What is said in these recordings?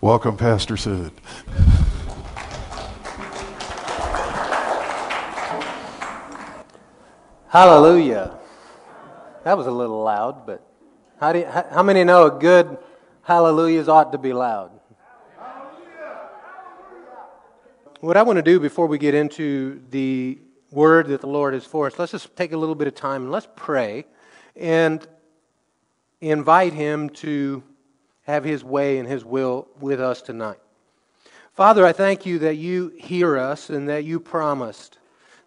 Welcome, Pastor Sid. Hallelujah. That was a little loud, but how, do you, how, many know a good hallelujahs ought to be loud? What I want to do before we get into the word that the Lord has for us, let's just take a little bit of time and let's pray and invite Him to have His way and His will with us tonight. Father, I thank you that you hear us and that you promised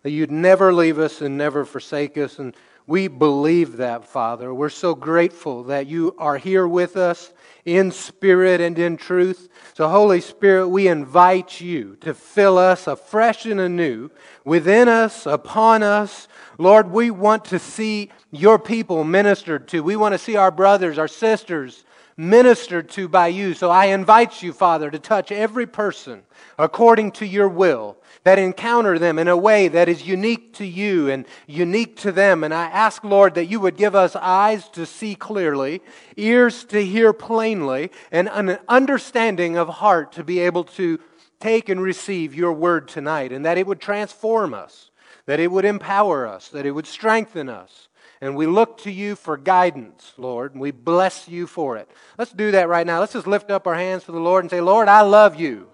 that you'd never leave us and never forsake us. And we believe that, Father. We're so grateful that you are here with us in spirit and in truth. So, Holy Spirit, we invite you to fill us afresh and anew within us, upon us. Lord, we want to see your people ministered to. We want to see our brothers, our sisters ministered to by you. So I invite you, Father, to touch every person according to your will that encounter them in a way that is unique to you and unique to them. And I ask, Lord, that you would give us eyes to see clearly, ears to hear plainly, and an understanding of heart to be able to take and receive your word tonight, and that it would transform us, that it would empower us, that it would strengthen us. And we look to you for guidance, Lord, and we bless you for it. Let's do that right now. Let's just lift up our hands to the Lord and say, Lord, I love you.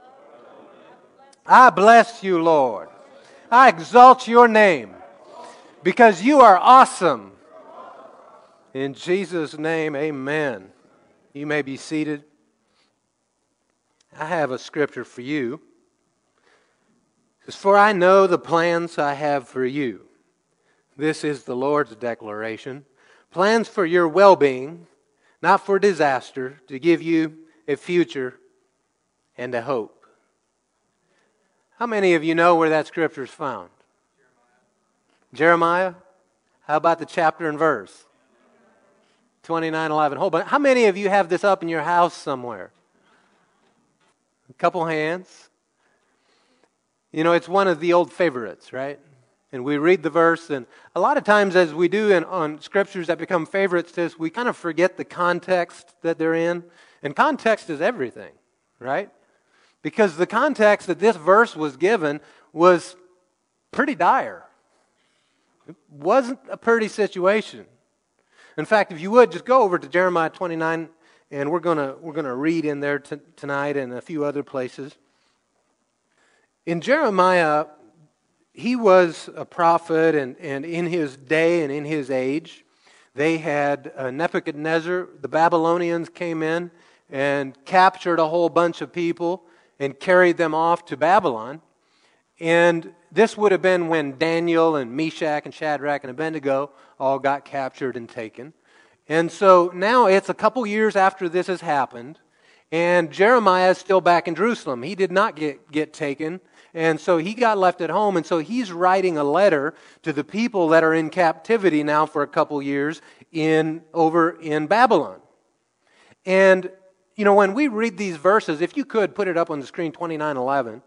I bless you, Lord. I exalt your name because you are awesome. In Jesus' name, amen. You may be seated. I have a scripture for you. It says, For I know the plans I have for you. This is the Lord's declaration. Plans for your well being, not for disaster, to give you a future and a hope. How many of you know where that scripture is found? Jeremiah. Jeremiah? How about the chapter and verse? 29 11. Hold on. How many of you have this up in your house somewhere? A couple hands. You know, it's one of the old favorites, right? And we read the verse, and a lot of times, as we do in, on scriptures that become favorites to us, we kind of forget the context that they're in. And context is everything, right? Because the context that this verse was given was pretty dire. It wasn't a pretty situation. In fact, if you would, just go over to Jeremiah 29, and we're going we're gonna read in there t- tonight and a few other places. In Jeremiah, he was a prophet, and, and in his day and in his age, they had uh, Nebuchadnezzar, the Babylonians came in and captured a whole bunch of people and carried them off to Babylon. And this would have been when Daniel and Meshach and Shadrach and Abednego all got captured and taken. And so now it's a couple years after this has happened, and Jeremiah is still back in Jerusalem. He did not get, get taken, and so he got left at home. And so he's writing a letter to the people that are in captivity now for a couple years in, over in Babylon. And you know, when we read these verses, if you could put it up on the screen, 2911,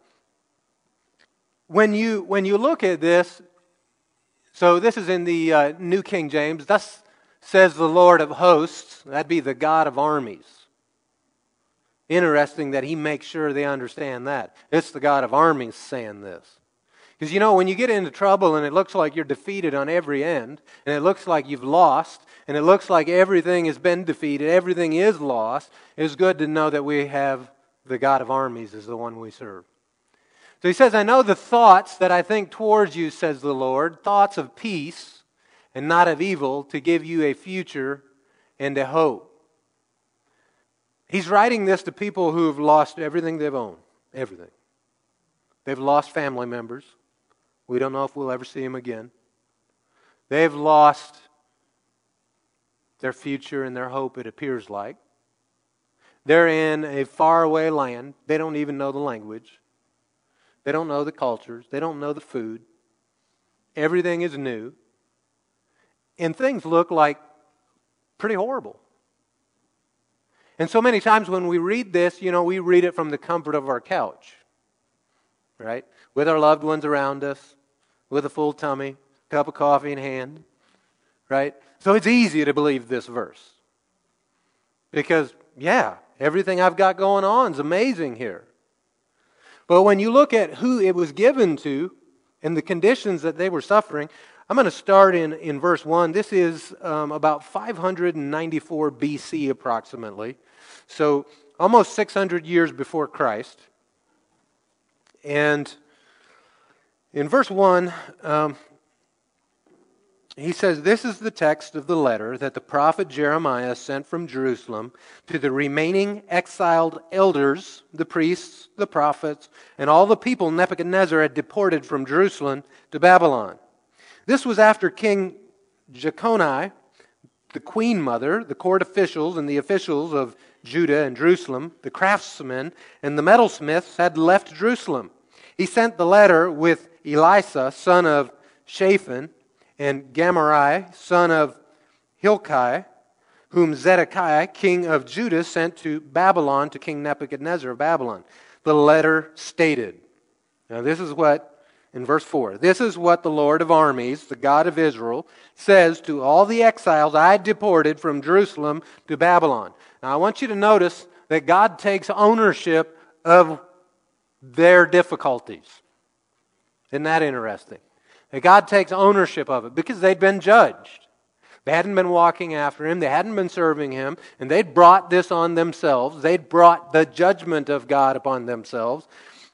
when you, when you look at this, so this is in the uh, New King James, thus says the Lord of hosts, that'd be the God of armies. Interesting that he makes sure they understand that. It's the God of armies saying this. Because you know, when you get into trouble and it looks like you're defeated on every end, and it looks like you've lost, and it looks like everything has been defeated, everything is lost, it's good to know that we have the God of armies is the one we serve. So he says, I know the thoughts that I think towards you, says the Lord, thoughts of peace and not of evil, to give you a future and a hope. He's writing this to people who have lost everything they've owned, everything. They've lost family members. We don't know if we'll ever see them again. They've lost their future and their hope, it appears like. They're in a faraway land. They don't even know the language. They don't know the cultures. They don't know the food. Everything is new. And things look like pretty horrible. And so many times when we read this, you know, we read it from the comfort of our couch, right? With our loved ones around us, with a full tummy, cup of coffee in hand, right? So it's easy to believe this verse. Because, yeah, Everything I've got going on is amazing here. But when you look at who it was given to and the conditions that they were suffering, I'm going to start in, in verse 1. This is um, about 594 BC, approximately. So almost 600 years before Christ. And in verse 1, um, he says, This is the text of the letter that the prophet Jeremiah sent from Jerusalem to the remaining exiled elders, the priests, the prophets, and all the people Nebuchadnezzar had deported from Jerusalem to Babylon. This was after King Jeconiah, the queen mother, the court officials, and the officials of Judah and Jerusalem, the craftsmen, and the metalsmiths had left Jerusalem. He sent the letter with Elasah, son of Shaphan and Gemariah, son of Hilkiah, whom Zedekiah, king of Judah, sent to Babylon to King Nebuchadnezzar of Babylon. The letter stated, now this is what, in verse 4, this is what the Lord of armies, the God of Israel, says to all the exiles I deported from Jerusalem to Babylon. Now I want you to notice that God takes ownership of their difficulties. Isn't that interesting? That God takes ownership of it because they'd been judged. They hadn't been walking after him, they hadn't been serving him, and they'd brought this on themselves. They'd brought the judgment of God upon themselves.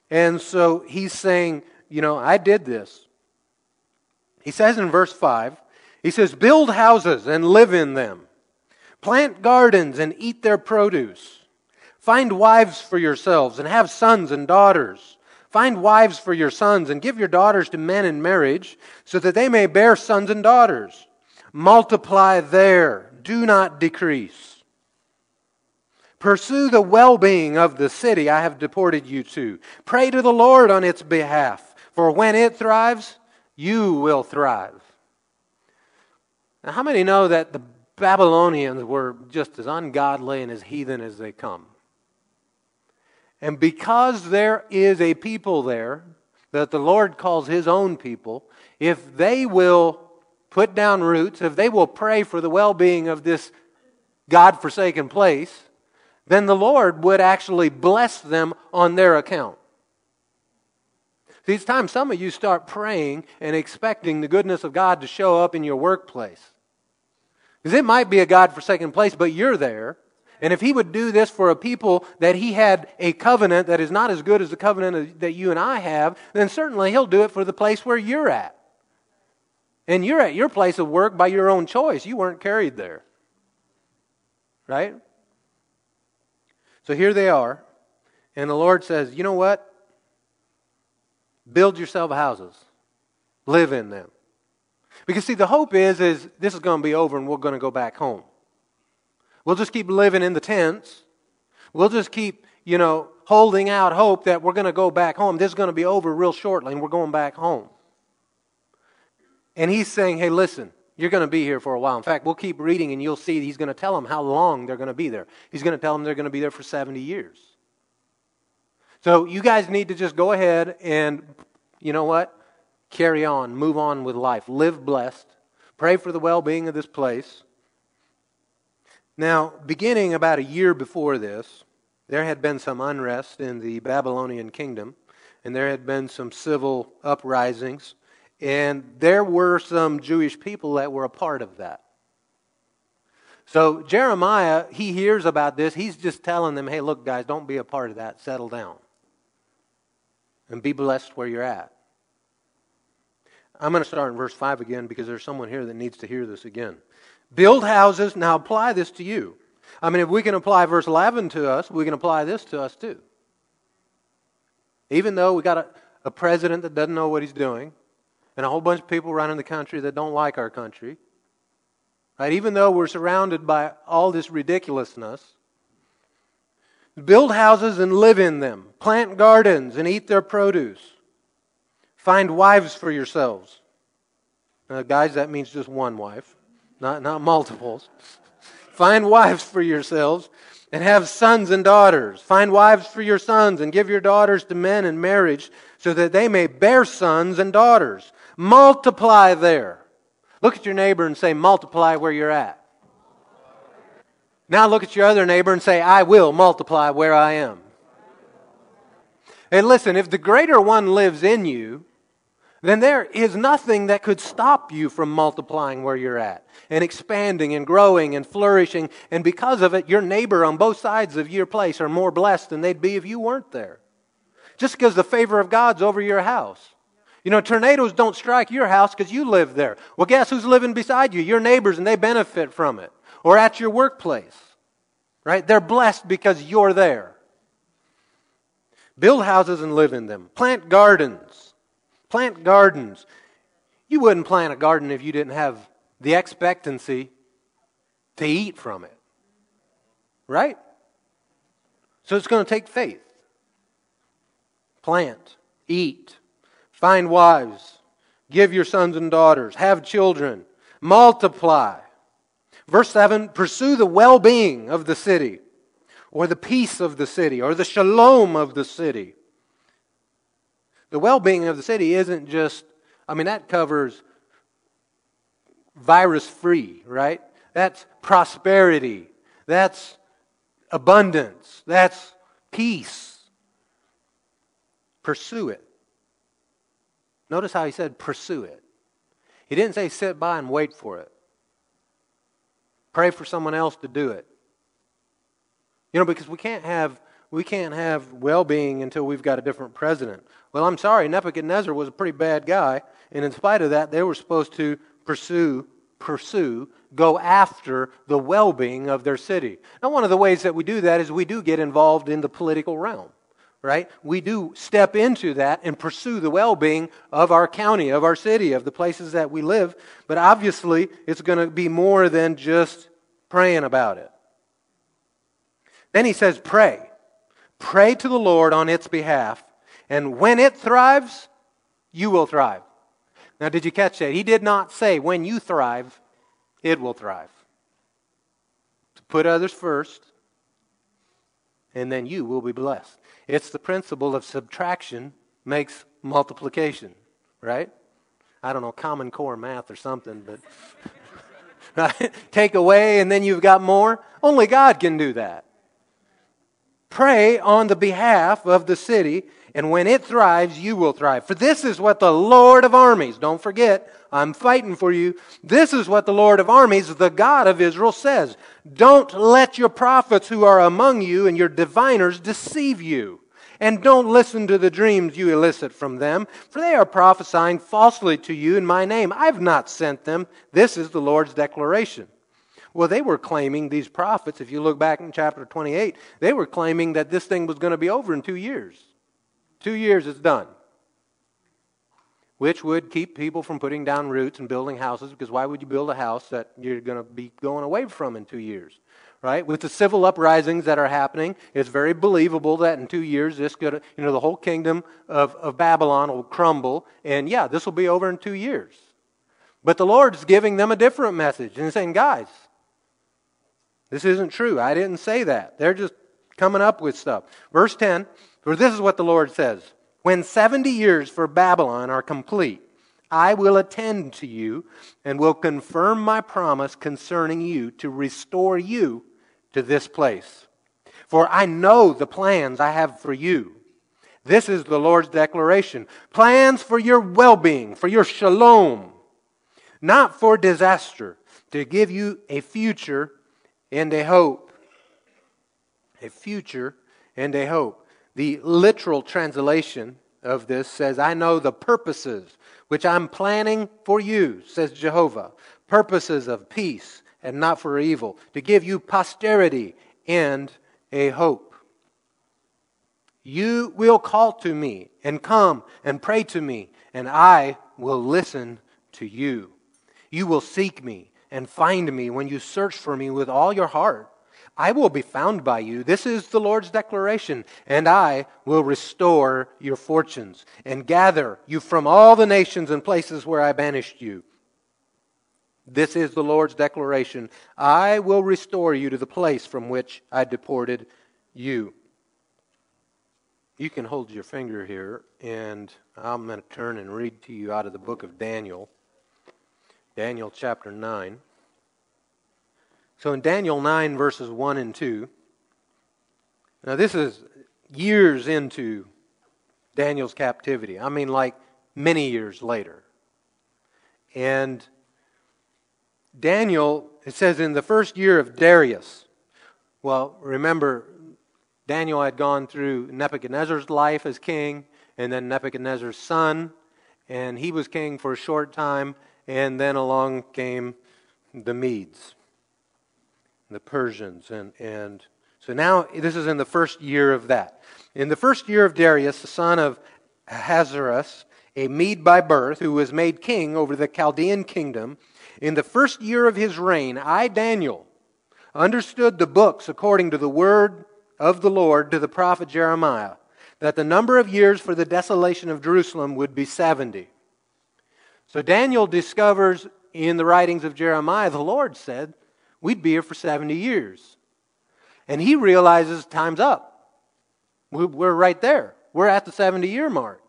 And so he's saying, You know, I did this. He says in verse 5, he says, Build houses and live in them, plant gardens and eat their produce, find wives for yourselves and have sons and daughters Find wives for your sons and give your daughters to men in marriage so that they may bear sons and daughters. Multiply there, do not decrease. Pursue the well being of the city I have deported you to. Pray to the Lord on its behalf, for when it thrives, you will thrive. Now, how many know that the Babylonians were just as ungodly and as heathen as they come? And because there is a people there that the Lord calls his own people, if they will put down roots, if they will pray for the well being of this God forsaken place, then the Lord would actually bless them on their account. These times, some of you start praying and expecting the goodness of God to show up in your workplace. Because it might be a God forsaken place, but you're there. And if he would do this for a people that he had a covenant that is not as good as the covenant that you and I have, then certainly he'll do it for the place where you're at. And you're at your place of work by your own choice. You weren't carried there. Right? So here they are. And the Lord says, you know what? Build yourself houses. Live in them. Because see, the hope is, is this is going to be over and we're going to go back home. We'll just keep living in the tents. We'll just keep, you know, holding out hope that we're going to go back home. This is going to be over real shortly and we're going back home. And he's saying, hey, listen, you're going to be here for a while. In fact, we'll keep reading and you'll see he's going to tell them how long they're going to be there. He's going to tell them they're going to be there for 70 years. So you guys need to just go ahead and, you know what? Carry on, move on with life, live blessed, pray for the well being of this place. Now, beginning about a year before this, there had been some unrest in the Babylonian kingdom, and there had been some civil uprisings, and there were some Jewish people that were a part of that. So Jeremiah, he hears about this. He's just telling them, hey, look, guys, don't be a part of that. Settle down. And be blessed where you're at. I'm going to start in verse 5 again because there's someone here that needs to hear this again. Build houses. Now apply this to you. I mean, if we can apply verse 11 to us, we can apply this to us too. Even though we got a, a president that doesn't know what he's doing, and a whole bunch of people running the country that don't like our country, right? Even though we're surrounded by all this ridiculousness, build houses and live in them, plant gardens and eat their produce, find wives for yourselves. Now, guys, that means just one wife not, not multiples. Find wives for yourselves and have sons and daughters. Find wives for your sons and give your daughters to men in marriage so that they may bear sons and daughters. Multiply there. Look at your neighbor and say, multiply where you're at. Now look at your other neighbor and say, I will multiply where I am. And listen, if the greater one lives in you, then there is nothing that could stop you from multiplying where you're at and expanding and growing and flourishing. And because of it, your neighbor on both sides of your place are more blessed than they'd be if you weren't there. Just because the favor of God's over your house. You know, tornadoes don't strike your house because you live there. Well, guess who's living beside you? Your neighbors, and they benefit from it. Or at your workplace, right? They're blessed because you're there. Build houses and live in them. Plant gardens. Plant gardens. You wouldn't plant a garden if you didn't have the expectancy to eat from it. Right? So it's going to take faith. Plant, eat, find wives, give your sons and daughters, have children, multiply. Verse 7 pursue the well being of the city or the peace of the city or the shalom of the city. The well being of the city isn't just, I mean, that covers virus free, right? That's prosperity. That's abundance. That's peace. Pursue it. Notice how he said pursue it. He didn't say sit by and wait for it. Pray for someone else to do it. You know, because we can't have we can't have well-being until we've got a different president. Well, I'm sorry, Nebuchadnezzar was a pretty bad guy, and in spite of that, they were supposed to pursue pursue go after the well-being of their city. Now, one of the ways that we do that is we do get involved in the political realm. Right? We do step into that and pursue the well being of our county, of our city, of the places that we live. But obviously, it's going to be more than just praying about it. Then he says, pray. Pray to the Lord on its behalf. And when it thrives, you will thrive. Now, did you catch that? He did not say, when you thrive, it will thrive. To put others first, and then you will be blessed. It's the principle of subtraction makes multiplication, right? I don't know, common core math or something, but take away and then you've got more. Only God can do that. Pray on the behalf of the city, and when it thrives, you will thrive. For this is what the Lord of armies, don't forget, I'm fighting for you. This is what the Lord of armies, the God of Israel, says. Don't let your prophets who are among you and your diviners deceive you. And don't listen to the dreams you elicit from them, for they are prophesying falsely to you in my name. I've not sent them. This is the Lord's declaration. Well, they were claiming, these prophets, if you look back in chapter 28, they were claiming that this thing was going to be over in two years. Two years is done. Which would keep people from putting down roots and building houses, because why would you build a house that you're going to be going away from in two years? Right? With the civil uprisings that are happening, it's very believable that in two years this could, you know, the whole kingdom of, of Babylon will crumble, and yeah, this will be over in two years. But the Lord's giving them a different message and saying, guys, this isn't true. I didn't say that. They're just coming up with stuff. Verse 10 For this is what the Lord says When 70 years for Babylon are complete, I will attend to you and will confirm my promise concerning you to restore you to this place. For I know the plans I have for you. This is the Lord's declaration plans for your well being, for your shalom, not for disaster, to give you a future and a hope. A future and a hope. The literal translation of this says, I know the purposes which I'm planning for you, says Jehovah. Purposes of peace and not for evil, to give you posterity and a hope. You will call to me and come and pray to me, and I will listen to you. You will seek me and find me when you search for me with all your heart. I will be found by you. This is the Lord's declaration. And I will restore your fortunes and gather you from all the nations and places where I banished you. This is the Lord's declaration. I will restore you to the place from which I deported you. You can hold your finger here, and I'm going to turn and read to you out of the book of Daniel. Daniel chapter 9. So in Daniel 9, verses 1 and 2, now this is years into Daniel's captivity. I mean, like many years later. And Daniel, it says in the first year of Darius. Well, remember, Daniel had gone through Nebuchadnezzar's life as king, and then Nebuchadnezzar's son, and he was king for a short time, and then along came the Medes, the Persians, and, and so now this is in the first year of that. In the first year of Darius, the son of Ahasuerus, a Mede by birth, who was made king over the Chaldean kingdom, in the first year of his reign, I, Daniel, understood the books according to the word of the Lord to the prophet Jeremiah, that the number of years for the desolation of Jerusalem would be 70. So Daniel discovers in the writings of Jeremiah, the Lord said, we'd be here for 70 years. And he realizes time's up. We're right there. We're at the 70 year mark.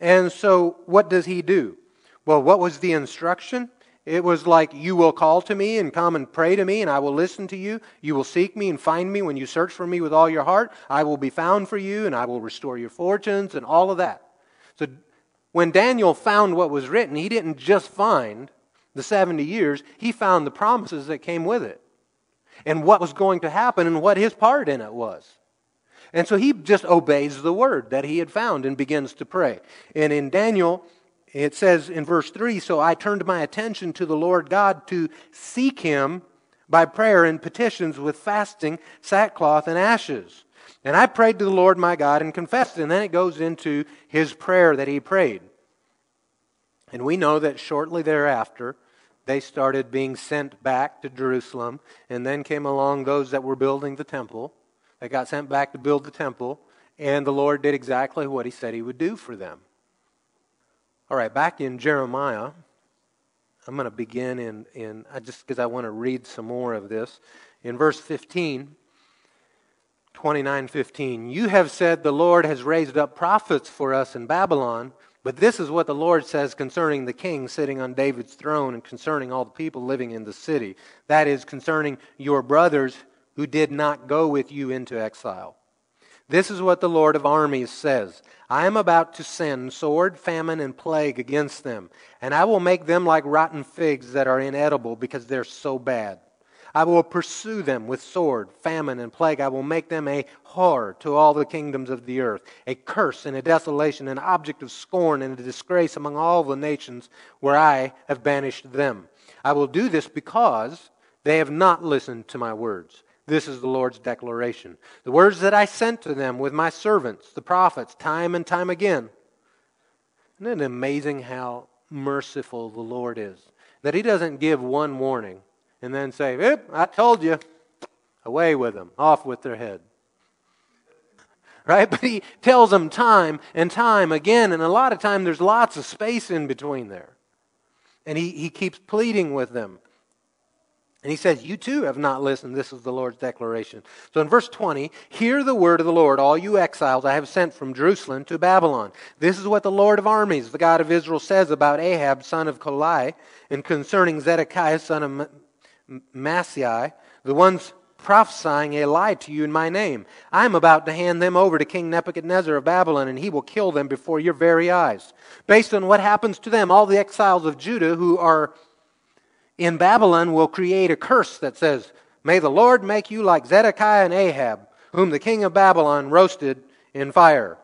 And so what does he do? Well, what was the instruction? It was like, You will call to me and come and pray to me, and I will listen to you. You will seek me and find me when you search for me with all your heart. I will be found for you, and I will restore your fortunes, and all of that. So when Daniel found what was written, he didn't just find the 70 years, he found the promises that came with it, and what was going to happen, and what his part in it was. And so he just obeys the word that he had found and begins to pray. And in Daniel, it says in verse 3 So I turned my attention to the Lord God to seek him by prayer and petitions with fasting, sackcloth, and ashes. And I prayed to the Lord my God and confessed. And then it goes into his prayer that he prayed. And we know that shortly thereafter, they started being sent back to Jerusalem. And then came along those that were building the temple. They got sent back to build the temple. And the Lord did exactly what he said he would do for them. All right, back in Jeremiah, I'm going to begin in, in just because I want to read some more of this. In verse 15, 29 15, you have said the Lord has raised up prophets for us in Babylon, but this is what the Lord says concerning the king sitting on David's throne and concerning all the people living in the city. That is, concerning your brothers who did not go with you into exile. This is what the Lord of armies says I am about to send sword, famine, and plague against them, and I will make them like rotten figs that are inedible because they're so bad. I will pursue them with sword, famine, and plague. I will make them a horror to all the kingdoms of the earth, a curse and a desolation, an object of scorn and a disgrace among all the nations where I have banished them. I will do this because they have not listened to my words. This is the Lord's declaration. The words that I sent to them with my servants, the prophets, time and time again. Isn't it amazing how merciful the Lord is? That He doesn't give one warning and then say, I told you, away with them, off with their head. Right? But He tells them time and time again, and a lot of time there's lots of space in between there. And He, he keeps pleading with them. And he says, You too have not listened. This is the Lord's declaration. So in verse 20, hear the word of the Lord, all you exiles I have sent from Jerusalem to Babylon. This is what the Lord of armies, the God of Israel, says about Ahab, son of Kolai, and concerning Zedekiah, son of Maaseiah, the ones prophesying a lie to you in my name. I am about to hand them over to King Nebuchadnezzar of Babylon, and he will kill them before your very eyes. Based on what happens to them, all the exiles of Judah who are in Babylon will create a curse that says, May the Lord make you like Zedekiah and Ahab, whom the king of Babylon roasted in fire,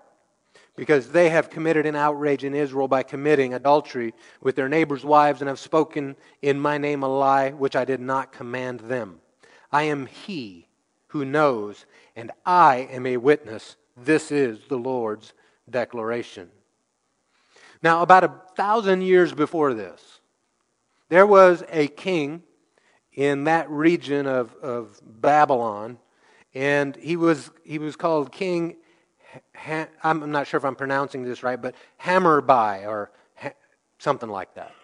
because they have committed an outrage in Israel by committing adultery with their neighbors' wives and have spoken in my name a lie which I did not command them. I am he who knows, and I am a witness. This is the Lord's declaration. Now, about a thousand years before this, there was a king in that region of, of Babylon, and he was, he was called King, ha, I'm not sure if I'm pronouncing this right, but Hammerbai, or ha, something like that.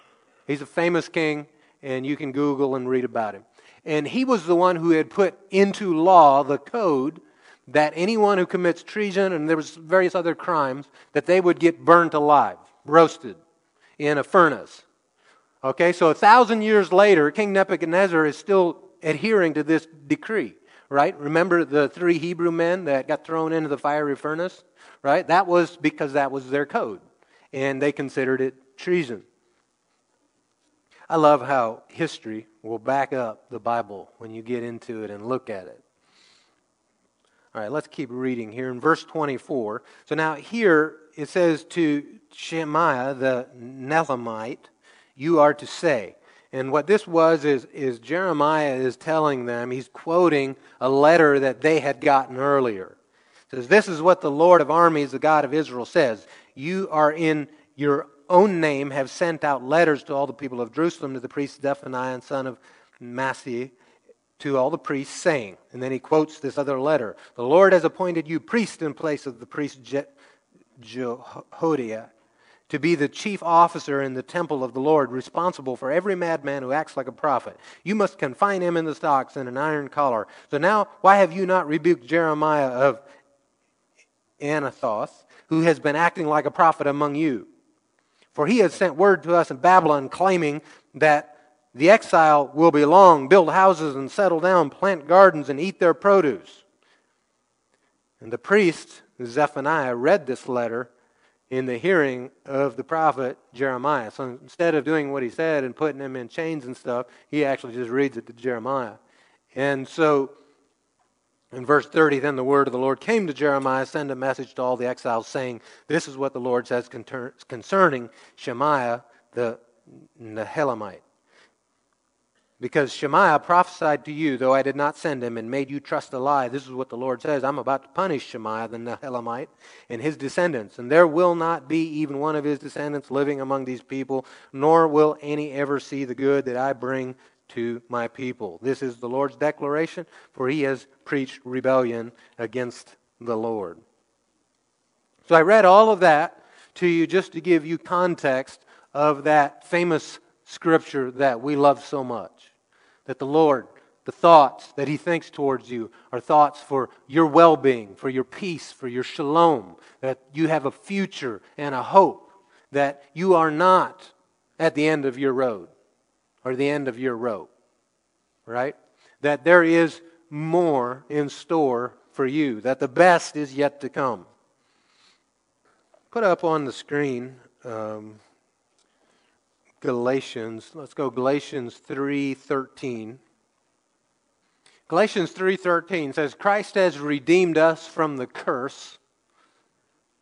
He's a famous king, and you can Google and read about him. And he was the one who had put into law the code that anyone who commits treason and there was various other crimes that they would get burnt alive, roasted in a furnace. Okay, so a thousand years later, King Nebuchadnezzar is still adhering to this decree, right? Remember the three Hebrew men that got thrown into the fiery furnace, right? That was because that was their code, and they considered it treason. I love how history will back up the Bible when you get into it and look at it. All right, let's keep reading here in verse 24. So now here it says to Shemaiah the Nehelamite, you are to say. And what this was is, is Jeremiah is telling them, he's quoting a letter that they had gotten earlier. It says, This is what the Lord of armies, the God of Israel, says. You are in your own name have sent out letters to all the people of Jerusalem to the priest Zephaniah, son of Maaseiah, to all the priests, saying, and then he quotes this other letter The Lord has appointed you priest in place of the priest Je- Jehoiada to be the chief officer in the temple of the Lord, responsible for every madman who acts like a prophet. You must confine him in the stocks in an iron collar. So now, why have you not rebuked Jeremiah of Anathoth, who has been acting like a prophet among you? For he has sent word to us in Babylon, claiming that the exile will be long, build houses and settle down, plant gardens and eat their produce. And the priest, Zephaniah, read this letter in the hearing of the prophet Jeremiah. So instead of doing what he said and putting him in chains and stuff, he actually just reads it to Jeremiah. And so in verse 30, then the word of the Lord came to Jeremiah, send a message to all the exiles, saying, This is what the Lord says concerning Shemaiah the Nehelamite. Because Shemaiah prophesied to you, though I did not send him, and made you trust a lie. This is what the Lord says I'm about to punish Shemaiah the Nehelamite and his descendants. And there will not be even one of his descendants living among these people, nor will any ever see the good that I bring to my people. This is the Lord's declaration, for he has preached rebellion against the Lord. So I read all of that to you just to give you context of that famous scripture that we love so much that the Lord, the thoughts that He thinks towards you are thoughts for your well being, for your peace, for your shalom, that you have a future and a hope, that you are not at the end of your road or the end of your rope, right? That there is more in store for you, that the best is yet to come. Put up on the screen um, Galatians. Let's go Galatians 3:13. Galatians 3:13 says Christ has redeemed us from the curse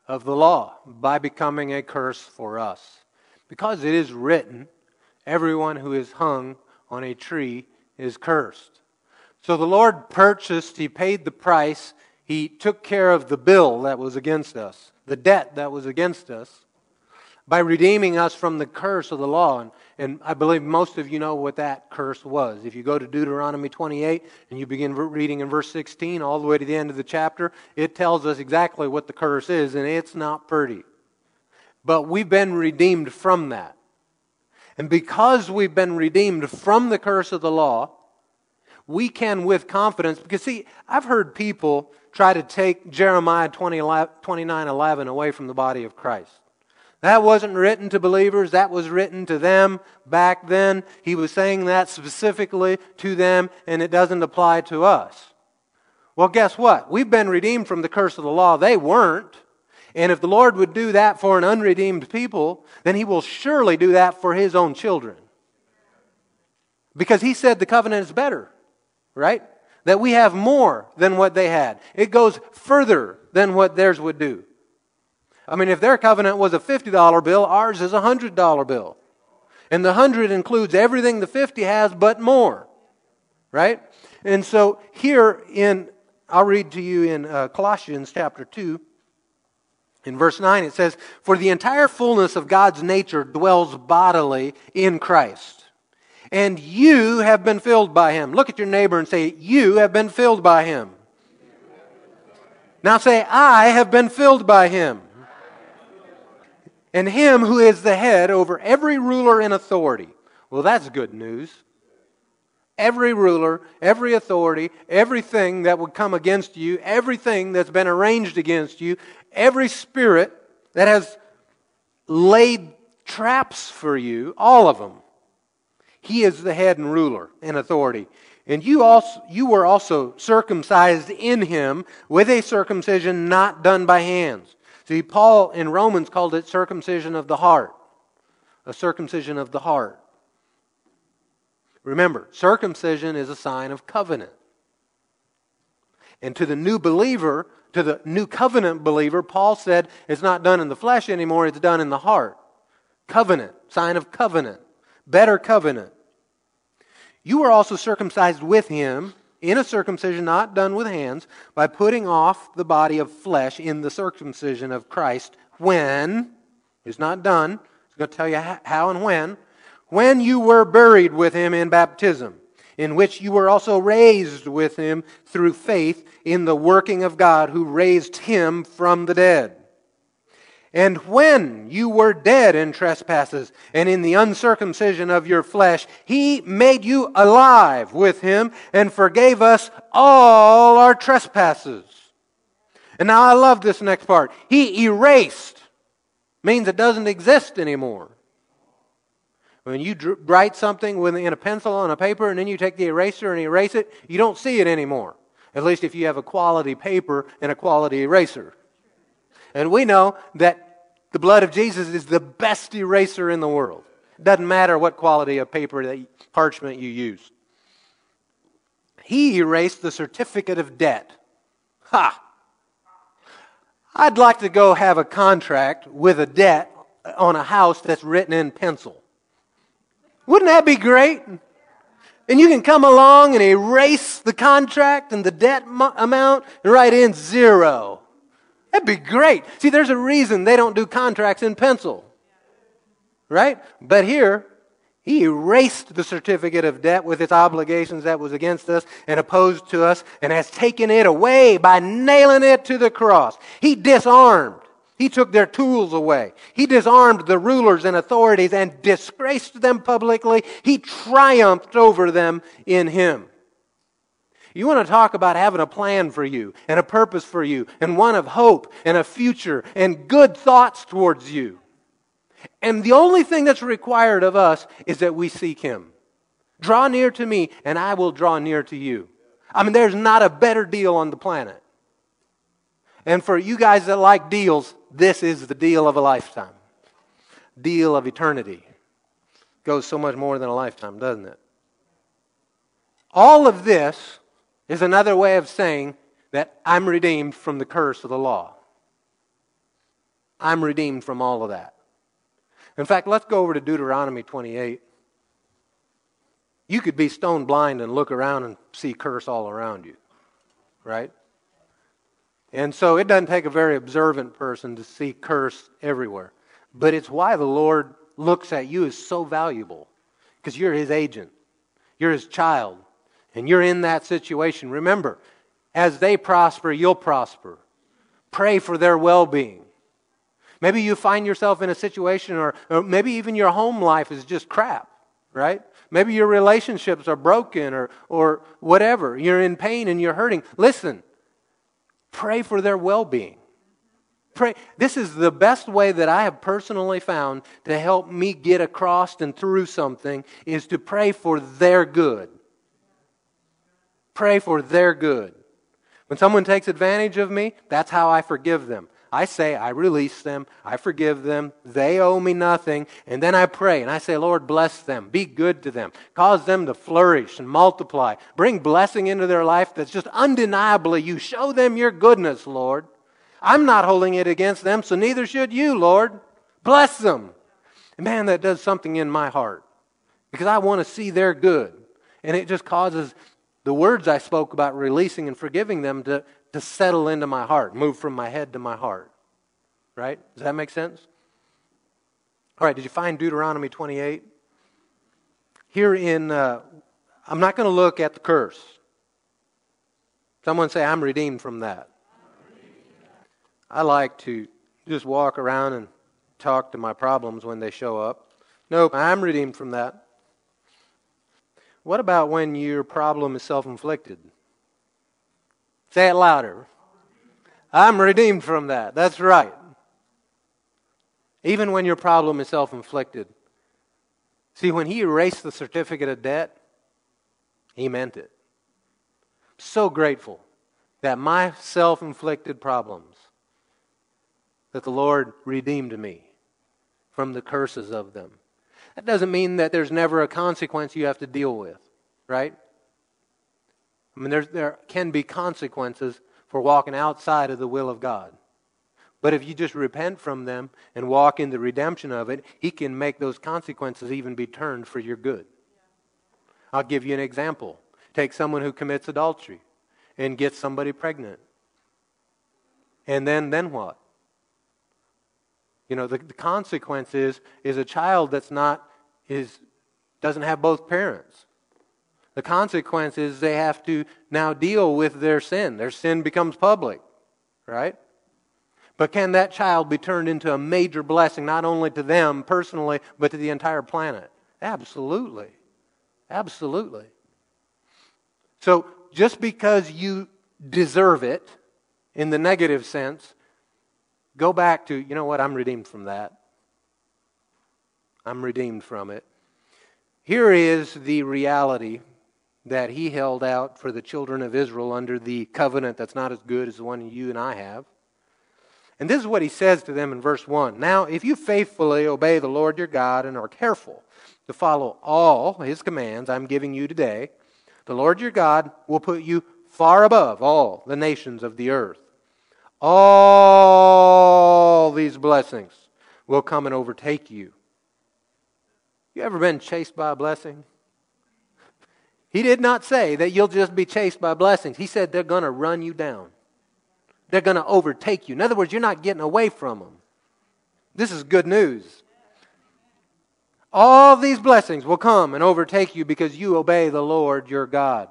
of the law by becoming a curse for us. Because it is written, everyone who is hung on a tree is cursed. So the Lord purchased, he paid the price, he took care of the bill that was against us, the debt that was against us by redeeming us from the curse of the law. And, and I believe most of you know what that curse was. If you go to Deuteronomy 28 and you begin reading in verse 16 all the way to the end of the chapter, it tells us exactly what the curse is, and it's not pretty. But we've been redeemed from that. And because we've been redeemed from the curse of the law, we can with confidence, because see, I've heard people try to take Jeremiah 20, 29 11 away from the body of Christ. That wasn't written to believers, that was written to them back then. He was saying that specifically to them, and it doesn't apply to us. Well, guess what? We've been redeemed from the curse of the law. They weren't. And if the Lord would do that for an unredeemed people, then He will surely do that for His own children. Because He said the covenant is better, right? That we have more than what they had. It goes further than what theirs would do. I mean, if their covenant was a $50 bill, ours is a $100 bill. And the 100 includes everything the 50 has, but more. Right? And so here in, I'll read to you in uh, Colossians chapter 2. In verse 9, it says, For the entire fullness of God's nature dwells bodily in Christ. And you have been filled by him. Look at your neighbor and say, You have been filled by him. Now say, I have been filled by him and him who is the head over every ruler and authority. Well, that's good news. Every ruler, every authority, everything that would come against you, everything that's been arranged against you, every spirit that has laid traps for you, all of them. He is the head and ruler and authority. And you, also, you were also circumcised in him with a circumcision not done by hands. See, Paul in Romans called it circumcision of the heart. A circumcision of the heart. Remember, circumcision is a sign of covenant. And to the new believer, to the new covenant believer, Paul said it's not done in the flesh anymore, it's done in the heart. Covenant, sign of covenant, better covenant. You were also circumcised with him in a circumcision not done with hands by putting off the body of flesh in the circumcision of Christ when, it's not done, it's going to tell you how and when, when you were buried with him in baptism, in which you were also raised with him through faith in the working of God who raised him from the dead. And when you were dead in trespasses and in the uncircumcision of your flesh, he made you alive with him and forgave us all our trespasses. And now I love this next part. He erased means it doesn't exist anymore. When you write something in a pencil on a paper and then you take the eraser and erase it, you don't see it anymore. At least if you have a quality paper and a quality eraser. And we know that the blood of Jesus is the best eraser in the world. Doesn't matter what quality of paper, that parchment you use. He erased the certificate of debt. Ha! I'd like to go have a contract with a debt on a house that's written in pencil. Wouldn't that be great? And you can come along and erase the contract and the debt amount and write in zero. That'd be great. See, there's a reason they don't do contracts in pencil. Right? But here, he erased the certificate of debt with its obligations that was against us and opposed to us and has taken it away by nailing it to the cross. He disarmed. He took their tools away. He disarmed the rulers and authorities and disgraced them publicly. He triumphed over them in him. You want to talk about having a plan for you and a purpose for you and one of hope and a future and good thoughts towards you. And the only thing that's required of us is that we seek Him. Draw near to me, and I will draw near to you. I mean, there's not a better deal on the planet. And for you guys that like deals, this is the deal of a lifetime. Deal of eternity. Goes so much more than a lifetime, doesn't it? All of this is another way of saying that I'm redeemed from the curse of the law. I'm redeemed from all of that. In fact, let's go over to Deuteronomy 28. You could be stone blind and look around and see curse all around you, right? And so it doesn't take a very observant person to see curse everywhere. But it's why the Lord looks at you as so valuable because you're his agent, you're his child and you're in that situation, remember, as they prosper, you'll prosper. Pray for their well being. Maybe you find yourself in a situation, or, or, maybe even your home life is just crap, right? Maybe your relationships are broken, or, or whatever. You're in pain and you're hurting. Listen, pray for their well being. Pray. This is the best way that I have personally found to help me get across and through something is to pray for their good pray for their good. When someone takes advantage of me, that's how I forgive them. I say, I release them, I forgive them, they owe me nothing, and then I pray and I say, Lord, bless them, be good to them, cause them to flourish and multiply, bring blessing into their life that's just undeniably you. Show them your goodness, Lord. I'm not holding it against them, so neither should you, Lord. Bless them. And man, that does something in my heart because I want to see their good. And it just causes the words I spoke about releasing and forgiving them to, to settle into my heart, move from my head to my heart. Right? Does that make sense? All right, did you find Deuteronomy 28? Here in, uh, I'm not going to look at the curse. Someone say, I'm redeemed from that. I like to just walk around and talk to my problems when they show up. Nope, I'm redeemed from that. What about when your problem is self inflicted? Say it louder. I'm redeemed from that. That's right. Even when your problem is self inflicted. See, when he erased the certificate of debt, he meant it. so grateful that my self inflicted problems, that the Lord redeemed me from the curses of them. That doesn't mean that there's never a consequence you have to deal with, right? I mean, there can be consequences for walking outside of the will of God. But if you just repent from them and walk in the redemption of it, He can make those consequences even be turned for your good. I'll give you an example. Take someone who commits adultery and gets somebody pregnant. And then, then what? You know, the, the consequence is, is a child that's not, is, doesn't have both parents. The consequence is they have to now deal with their sin. Their sin becomes public, right? But can that child be turned into a major blessing, not only to them personally, but to the entire planet? Absolutely. Absolutely. So just because you deserve it in the negative sense, go back to, you know what, I'm redeemed from that. I'm redeemed from it. Here is the reality that he held out for the children of Israel under the covenant that's not as good as the one you and I have. And this is what he says to them in verse 1. Now, if you faithfully obey the Lord your God and are careful to follow all his commands I'm giving you today, the Lord your God will put you far above all the nations of the earth. All these blessings will come and overtake you. You ever been chased by a blessing? He did not say that you'll just be chased by blessings. He said they're going to run you down. They're going to overtake you. In other words, you're not getting away from them. This is good news. All these blessings will come and overtake you because you obey the Lord your God.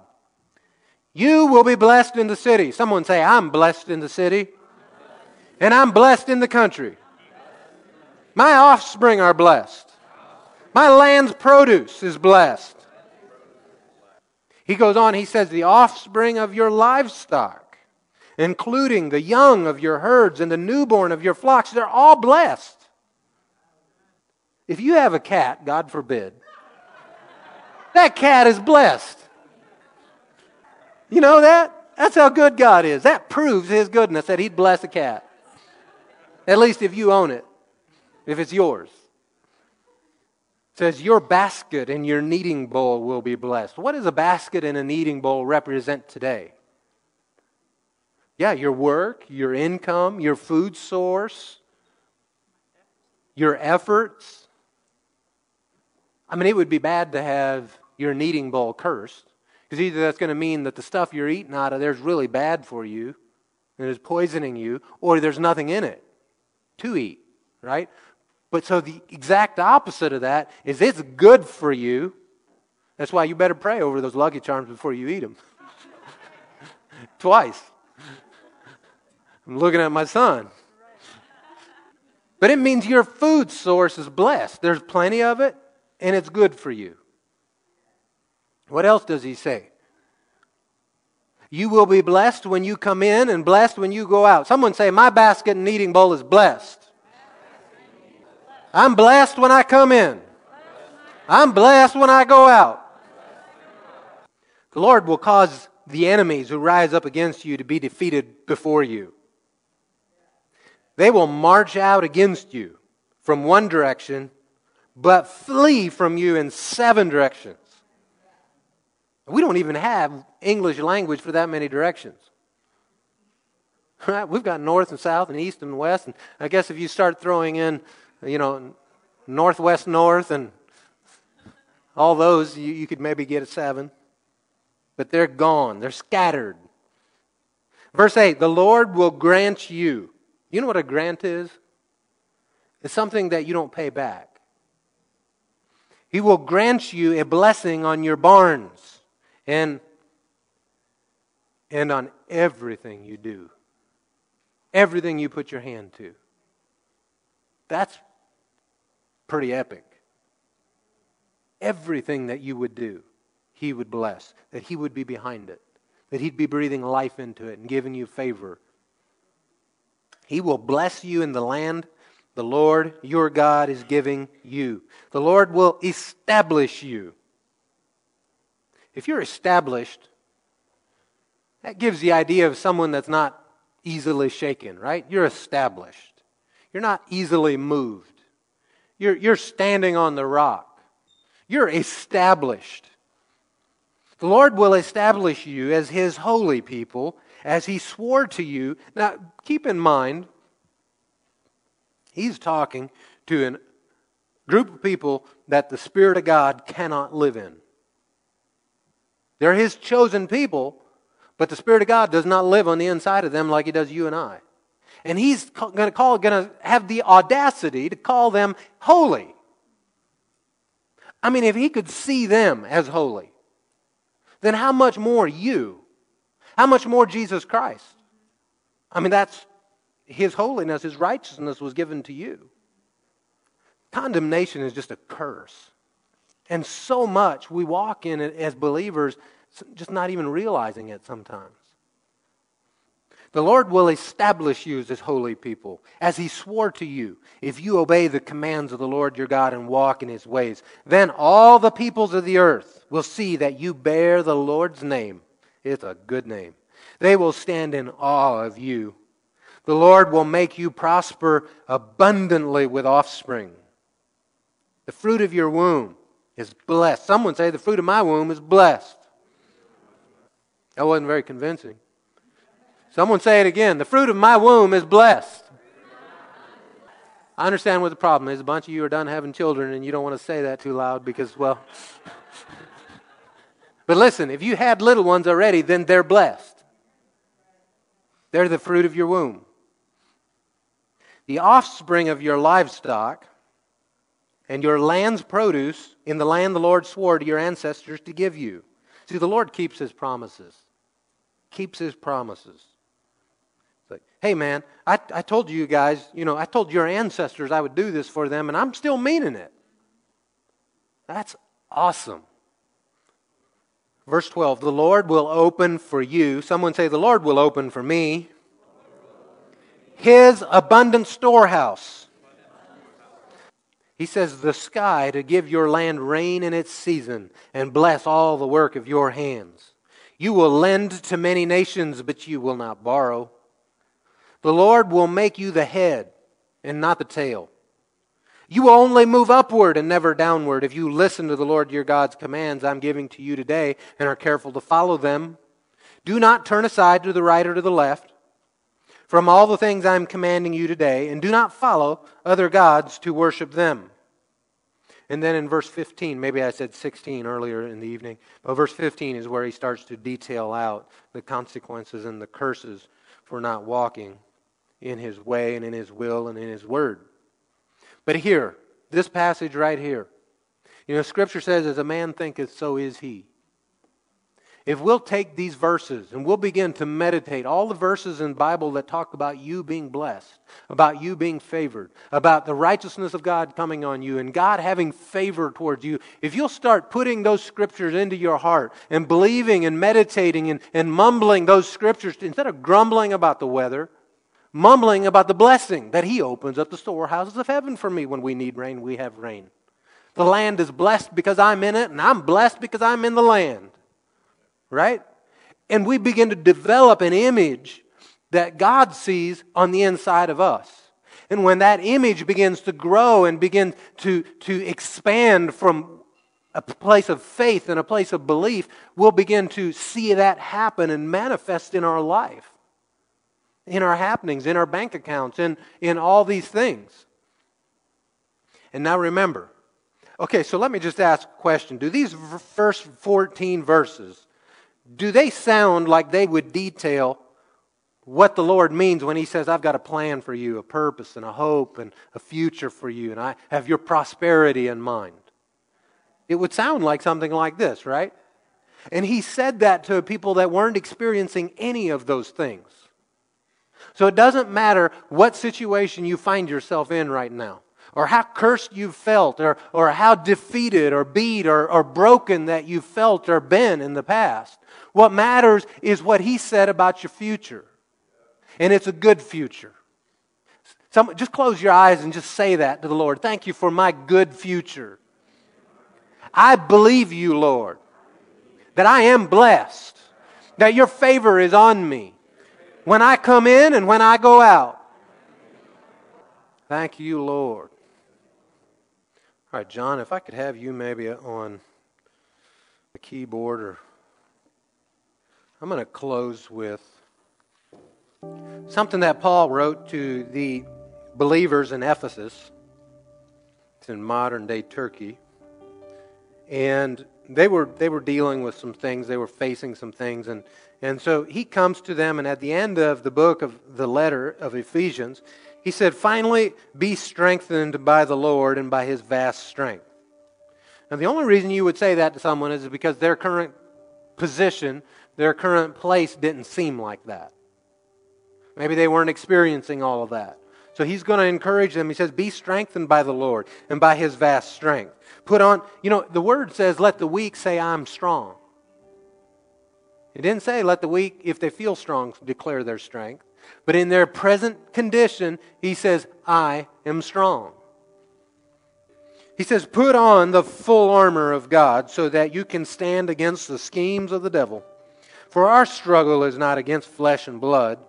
You will be blessed in the city. Someone say, I'm blessed in the city. And I'm blessed in the country. My offspring are blessed. My land's produce is blessed. He goes on, he says, the offspring of your livestock including the young of your herds and the newborn of your flocks. They're all blessed. If you have a cat, God forbid, that cat is blessed. You know that? That's how good God is. That proves His goodness that He'd bless a cat. At least if you own it, if it's yours. It says, Your basket and your kneading bowl will be blessed. What does a basket and a kneading bowl represent today? Yeah, your work, your income, your food source, your efforts. I mean, it would be bad to have your kneading bowl cursed. Because either that's going to mean that the stuff you're eating out of there is really bad for you and is poisoning you, or there's nothing in it to eat, right? But so the exact opposite of that is it's good for you. That's why you better pray over those Lucky Charms before you eat them. Twice. I'm looking at my son. But it means your food source is blessed. There's plenty of it, and it's good for you. What else does he say? You will be blessed when you come in and blessed when you go out. Someone say, My basket and kneading bowl is blessed. I'm blessed when I come in. I'm blessed when I go out. The Lord will cause the enemies who rise up against you to be defeated before you. They will march out against you from one direction, but flee from you in seven directions. We don't even have English language for that many directions. Right? We've got north and south and east and west, and I guess if you start throwing in, you know, northwest north and all those, you, you could maybe get a seven. But they're gone, they're scattered. Verse 8 The Lord will grant you you know what a grant is? It's something that you don't pay back. He will grant you a blessing on your barns and, and on everything you do, everything you put your hand to. That's pretty epic. Everything that you would do, He would bless, that He would be behind it, that He'd be breathing life into it and giving you favor he will bless you in the land the Lord your God is giving you. The Lord will establish you. If you're established, That gives the idea of someone that's not easily shaken, right? You're established. You're not easily moved. You're, you're standing on the rock. You're established. The Lord will establish you as His holy people, as He swore to you. Now, keep in mind, He's talking to a group of people that the Spirit of God cannot live in. They're His chosen people, but the Spirit of God does not live on the inside of them like He does you and I. And He's going to call, going to have the audacity to call them holy. I mean, if He could see them as holy, then how much more you? How much more Jesus Christ? I mean, that's His holiness, His righteousness was given to you. Condemnation is just a curse. And so much we walk in it as believers, just not even realizing it sometimes. The Lord will establish you as his holy people, as He swore to you, if you obey the commands of the Lord your God and walk in His ways. Then all the peoples of the earth will see that you bear the Lord's name. It's a good name. They will stand in awe of you. The Lord will make you prosper abundantly with offspring. The fruit of your womb is blessed. Someone say, The fruit of my womb is blessed. That wasn't very convincing. Someone say it again. The fruit of my womb is blessed. I understand what the problem is. A bunch of you are done having children, and you don't want to say that too loud because, well. but listen, if you had little ones already, then they're blessed. They're the fruit of your womb. The offspring of your livestock and your land's produce in the land the Lord swore to your ancestors to give you. See, the Lord keeps his promises. Keeps his promises. like, hey, man, I, I told you guys, you know, I told your ancestors I would do this for them, and I'm still meaning it. That's awesome. Verse 12 The Lord will open for you. Someone say, The Lord will open for me. His abundant storehouse he says, The sky to give your land rain in its season and bless all the work of your hands. You will lend to many nations, but you will not borrow. The Lord will make you the head and not the tail. You will only move upward and never downward if you listen to the Lord your God's commands I'm giving to you today and are careful to follow them. Do not turn aside to the right or to the left from all the things I'm commanding you today, and do not follow other gods to worship them. And then in verse 15, maybe I said 16 earlier in the evening, but verse 15 is where he starts to detail out the consequences and the curses for not walking in his way and in his will and in his word. But here, this passage right here, you know, Scripture says, as a man thinketh, so is he if we'll take these verses and we'll begin to meditate all the verses in the Bible that talk about you being blessed, about you being favored, about the righteousness of God coming on you and God having favor towards you, if you'll start putting those scriptures into your heart and believing and meditating and, and mumbling those scriptures instead of grumbling about the weather, mumbling about the blessing that He opens up the storehouses of heaven for me when we need rain, we have rain. The land is blessed because I'm in it, and I'm blessed because I'm in the land right? And we begin to develop an image that God sees on the inside of us. And when that image begins to grow and begin to, to expand from a place of faith and a place of belief, we'll begin to see that happen and manifest in our life, in our happenings, in our bank accounts, in, in all these things. And now remember, okay, so let me just ask a question. Do these first 14 verses, do they sound like they would detail what the Lord means when He says, I've got a plan for you, a purpose and a hope and a future for you, and I have your prosperity in mind? It would sound like something like this, right? And He said that to people that weren't experiencing any of those things. So it doesn't matter what situation you find yourself in right now or how cursed you've felt, or, or how defeated or beat or, or broken that you've felt or been in the past. What matters is what he said about your future. And it's a good future. Some, just close your eyes and just say that to the Lord. Thank you for my good future. I believe you, Lord, that I am blessed, that your favor is on me when I come in and when I go out. Thank you, Lord. All right, John, if I could have you maybe on the keyboard or I'm going to close with something that Paul wrote to the believers in Ephesus. It's in modern day Turkey. And they were, they were dealing with some things, they were facing some things. And, and so he comes to them, and at the end of the book of the letter of Ephesians, he said, Finally, be strengthened by the Lord and by his vast strength. Now, the only reason you would say that to someone is because their current position, their current place didn't seem like that. Maybe they weren't experiencing all of that. So he's going to encourage them. He says, Be strengthened by the Lord and by his vast strength. Put on, you know, the word says, Let the weak say, I'm strong. It didn't say, Let the weak, if they feel strong, declare their strength. But in their present condition, he says, I am strong. He says, Put on the full armor of God so that you can stand against the schemes of the devil. For our struggle is not against flesh and blood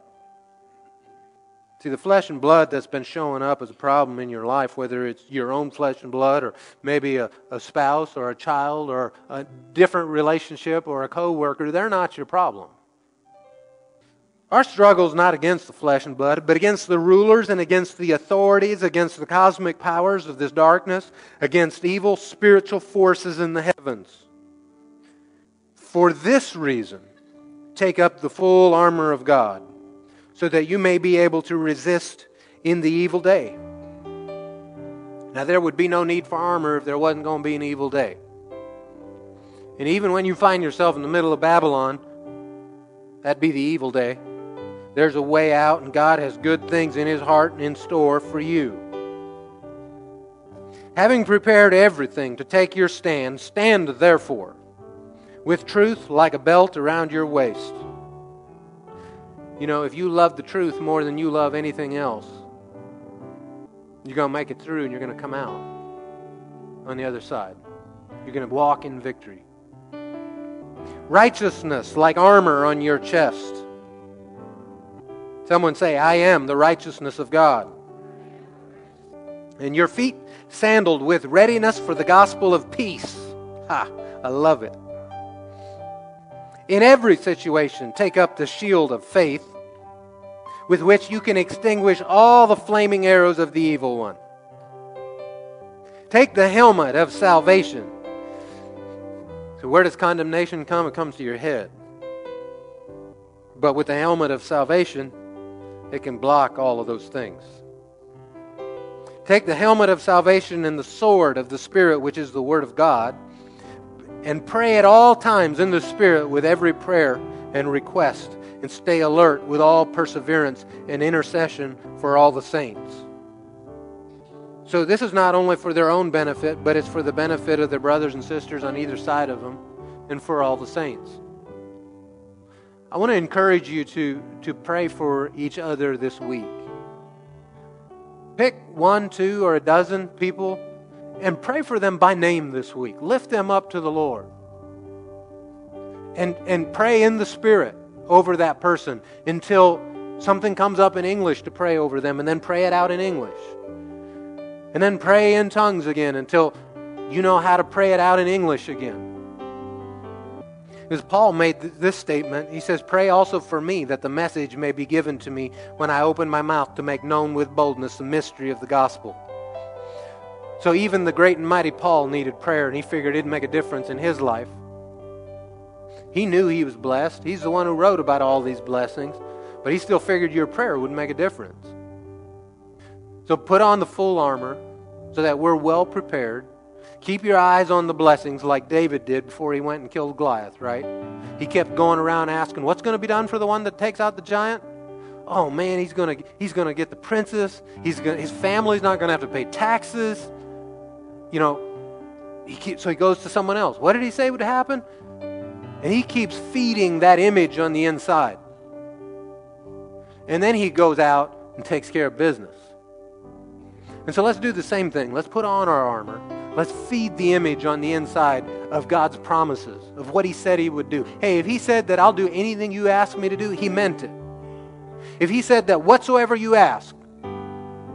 See, the flesh and blood that's been showing up as a problem in your life, whether it's your own flesh and blood or maybe a, a spouse or a child or a different relationship or a coworker, they're not your problem. Our struggle is not against the flesh and blood, but against the rulers and against the authorities, against the cosmic powers of this darkness, against evil spiritual forces in the heavens. For this reason, take up the full armor of God so that you may be able to resist in the evil day. Now, there would be no need for armor if there wasn't going to be an evil day. And even when you find yourself in the middle of Babylon, that'd be the evil day. There's a way out, and God has good things in His heart and in store for you. Having prepared everything to take your stand, stand therefore, with truth like a belt around your waist you know, if you love the truth more than you love anything else, you're going to make it through and you're going to come out on the other side. You're going to walk in victory. Righteousness like armor on your chest. Someone say, I am the righteousness of God. And your feet sandaled with readiness for the gospel of peace. Ha, I love it. In every situation, take up the shield of faith with which you can extinguish all the flaming arrows of the evil one. Take the helmet of salvation. So, where does condemnation come? It comes to your head. But with the helmet of salvation, it can block all of those things. Take the helmet of salvation and the sword of the Spirit, which is the Word of God and pray at all times in the Spirit with every prayer and request, and stay alert with all perseverance and intercession for all the saints. So, this is not only for their own benefit, but it's for the benefit of their brothers and sisters on either side of them and for all the saints. I want to encourage you to, to pray for each other this week. Pick one, two, or a dozen people and pray for them by name this week. Lift them up to the Lord. And, and pray in the Spirit over that person until something comes up in English to pray over them, and then pray it out in English. And then pray in tongues again until you know how to pray it out in English again. Because Paul made this statement, he says, Pray also for me that the message may be given to me when I open my mouth to make known with boldness the mystery of the gospel so even the great and mighty Paul needed prayer, and he figured it'd make a difference in his life. He knew he was blessed. He's the one who wrote about all these blessings, but he still figured your prayer would make a difference. So put on the full armor so that we're well prepared. Keep your eyes on the blessings like David did before he went and killed Goliath, right? He kept going around asking, What's going to be done for the one that takes out the giant? Oh man, he's going to he's going to get the princess. He's going his family's not going to have to pay taxes you know, he keeps, so he goes to someone else. What did he say would happen? And he keeps feeding that image on the inside. And then he goes out and takes care of business. And so let's do the same thing. Let's put on our armor Let's feed the image on the inside of God's promises, of what He said He would do. Hey, if He said that I'll do anything you ask me to do, He meant it. If He said that whatsoever you ask,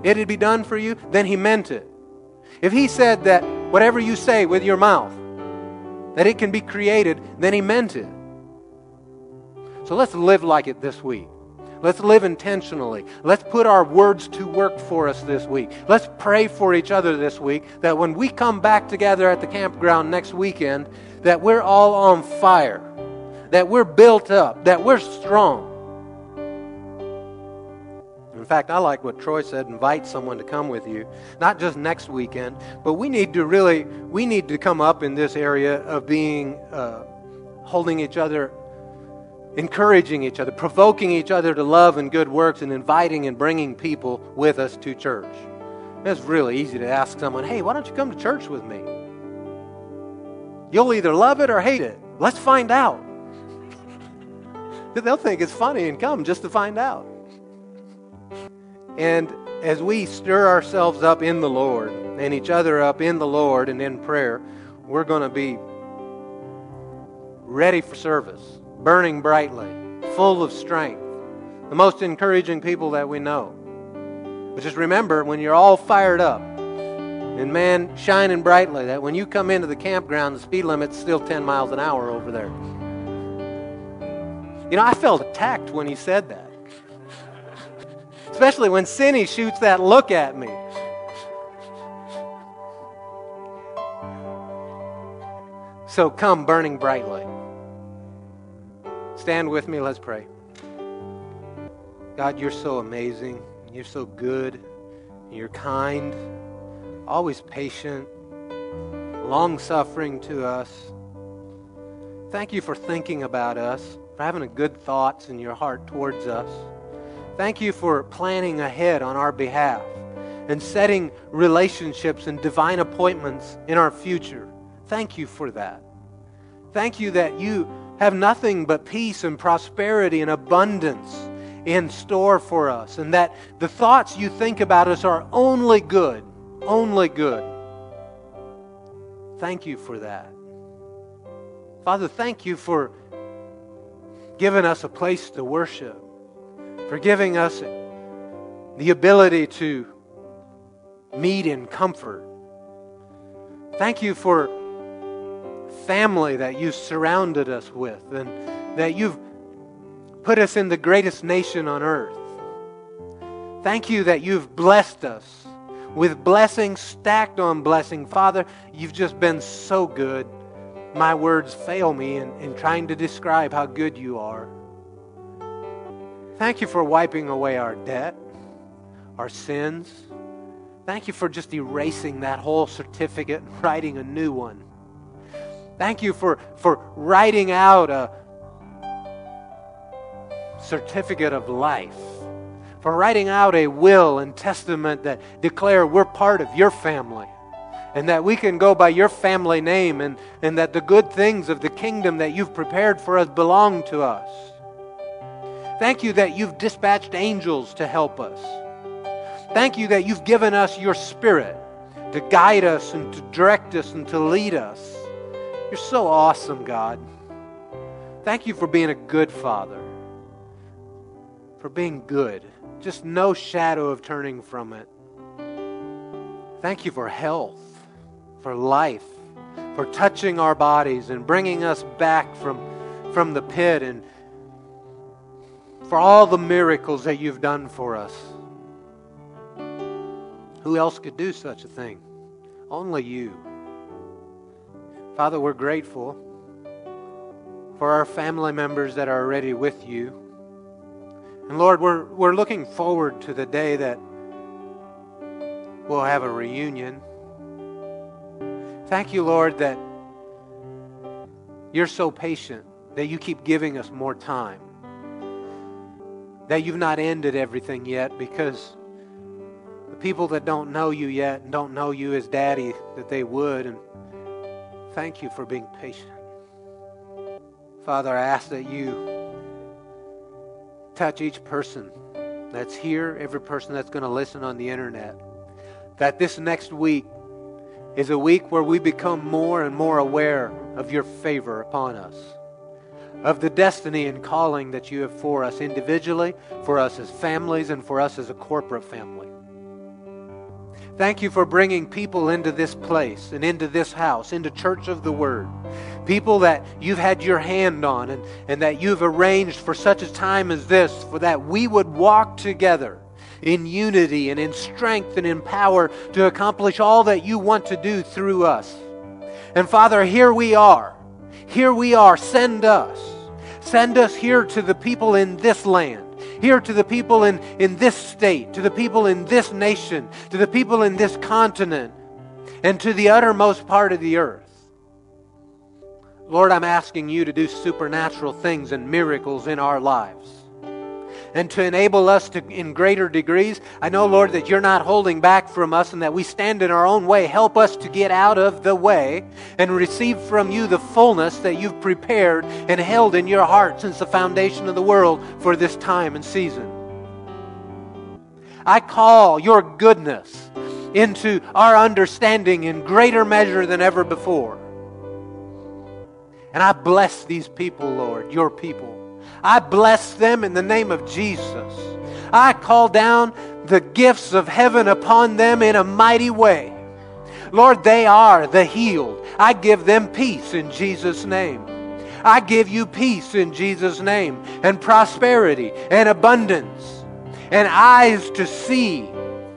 it'd be done for you, then He meant it. If He said that whatever you say with your mouth, that it can be created, then He meant it. So let's live like it this week. Let's live intentionally. Let's put our words to work for us this week. Let's pray for each other this week that when we come back together at the campground next weekend, that we're all on fire, that we're built up, that we're strong. In fact, I like what Troy said, invite someone to come with you, not just next weekend, but we need to really, we need to come up in this area of being, uh, holding each other encouraging each other, provoking each other to love and good works, and inviting and bringing people with us to church. It's really easy to ask someone, hey, why don't you come to church with me? You'll either love it or hate it. Let's find out. They'll think it's funny and come just to find out. And as we stir ourselves up in the Lord and each other up in the Lord and in prayer, we're going to be ready for service burning brightly, full of strength, the most encouraging people that we know. But just remember, when you're all fired up and man shining brightly, that when you come into the campground, the speed limit's still 10 miles an hour over there. You know, I felt attacked when he said that. Especially when Cindy shoots that look at me. So come burning brightly. Stand with me, let's pray. God, you're so amazing. You're so good. You're kind, always patient, long suffering to us. Thank you for thinking about us, for having good thoughts in your heart towards us. Thank you for planning ahead on our behalf and setting relationships and divine appointments in our future. Thank you for that. Thank you that you have nothing but peace and prosperity and abundance in store for us, and that the thoughts you think about us are only good, only good. Thank you for that. Father, thank you for giving us a place to worship, for giving us the ability to meet in comfort. Thank you for family that you've surrounded us with and that you've put us in the greatest nation on earth. Thank you that you've blessed us with blessing stacked on blessing. Father, you've just been so good. My words fail me in, in trying to describe how good you are. Thank you for wiping away our debt, our sins. Thank you for just erasing that whole certificate and writing a new one. Thank you for, for writing out a certificate of life, for writing out a will and testament that declare we're part of your family and that we can go by your family name and, and that the good things of the kingdom that you've prepared for us belong to us. Thank you that you've dispatched angels to help us. Thank you that you've given us your spirit to guide us and to direct us and to lead us. You're so awesome, God. Thank you for being a good father, for being good. Just no shadow of turning from it. Thank you for health, for life, for touching our bodies and bringing us back from, from the pit, and for all the miracles that you've done for us. Who else could do such a thing? Only you. Father, we're grateful for our family members that are already with you. And Lord, we're, we're looking forward to the day that we'll have a reunion. Thank you, Lord, that you're so patient, that you keep giving us more time, that you've not ended everything yet because the people that don't know you yet and don't know you as daddy, that they would. And Thank you for being patient. Father, I ask that you touch each person that's here, every person that's going to listen on the internet, that this next week is a week where we become more and more aware of your favor upon us, of the destiny and calling that you have for us individually, for us as families, and for us as a corporate family. Thank you for bringing people into this place and into this house, into Church of the Word. People that you've had your hand on and, and that you've arranged for such a time as this, for that we would walk together in unity and in strength and in power to accomplish all that you want to do through us. And Father, here we are. Here we are. Send us. Send us here to the people in this land here to the people in, in this state, to the people in this nation, to the people in this continent, and to the uttermost part of the earth. Lord, I'm asking you to do supernatural things and miracles in our lives and to enable us to in greater degrees. I know, Lord, that you're not holding back from us and that we stand in our own way. Help us to get out of the way and receive from you the fullness that you've prepared and held in your heart since the foundation of the world for this time and season. I call your goodness into our understanding in greater measure than ever before. And I bless these people, Lord, your people. I bless them in the name of Jesus. I call down the gifts of heaven upon them in a mighty way. Lord, they are the healed. I give them peace in Jesus' name. I give you peace in Jesus' name, and prosperity, and abundance, and eyes to see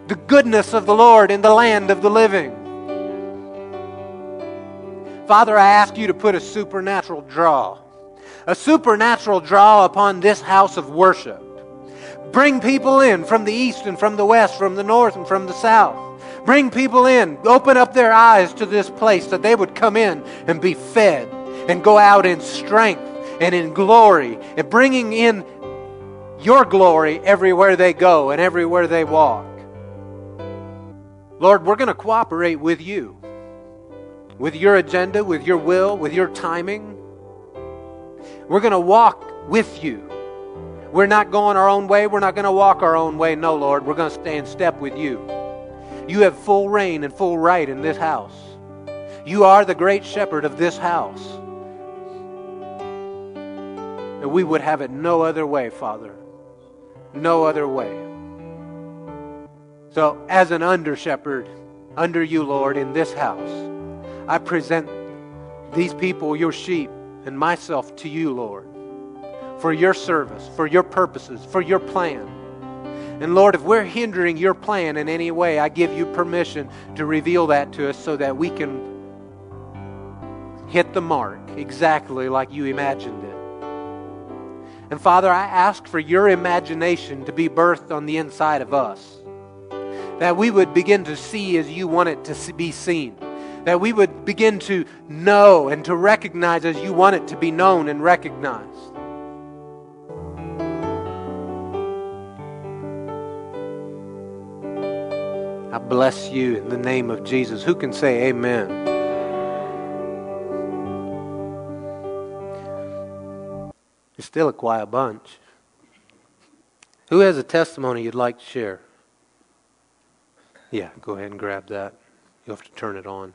the goodness of the Lord in the land of the living. Father, I ask you to put a supernatural draw a supernatural draw upon this house of worship. Bring people in from the east and from the west, from the north and from the south. Bring people in. Open up their eyes to this place that they would come in and be fed and go out in strength and in glory and bringing in your glory everywhere they go and everywhere they walk. Lord, we're going to cooperate with you, with your agenda, with your will, with your timing. We're going to walk with you. We're not going our own way. We're not going to walk our own way. No, Lord. We're going to stay in step with you. You have full reign and full right in this house. You are the great shepherd of this house. And we would have it no other way, Father. No other way. So, as an under shepherd, under you, Lord, in this house, I present these people, your sheep, and myself to you, Lord, for your service, for your purposes, for your plan. And Lord, if we're hindering your plan in any way, I give you permission to reveal that to us so that we can hit the mark exactly like you imagined it. And Father, I ask for your imagination to be birthed on the inside of us, that we would begin to see as you want it to be seen that we would begin to know and to recognize as you want it to be known and recognized. I bless you in the name of Jesus. Who can say amen? You're still a quiet bunch. Who has a testimony you'd like to share? Yeah, go ahead and grab that. You'll have to turn it on.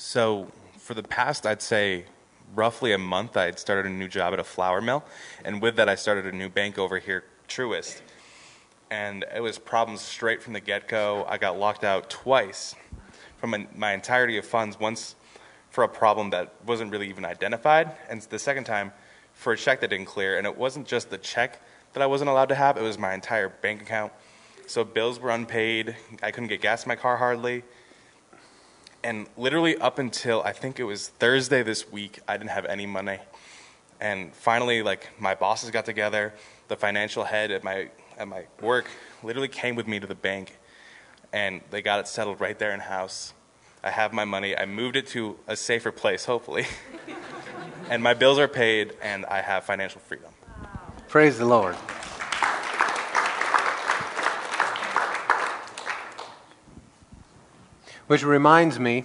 So for the past, I'd say roughly a month, I had started a new job at a flour mill, and with that, I started a new bank over here, Truist. And it was problems straight from the get-go. I got locked out twice from my entirety of funds. Once for a problem that wasn't really even identified, and the second time for a check that didn't clear. And it wasn't just the check that I wasn't allowed to have; it was my entire bank account. So bills were unpaid. I couldn't get gas in my car hardly and literally up until I think it was Thursday this week, I didn't have any money. And finally, like my bosses got together, the financial head at my at my work literally came with me to the bank, and they got it settled right there in house. I have my money. I moved it to a safer place, hopefully, and my bills are paid, and I have financial freedom. Praise the Lord. Which reminds me,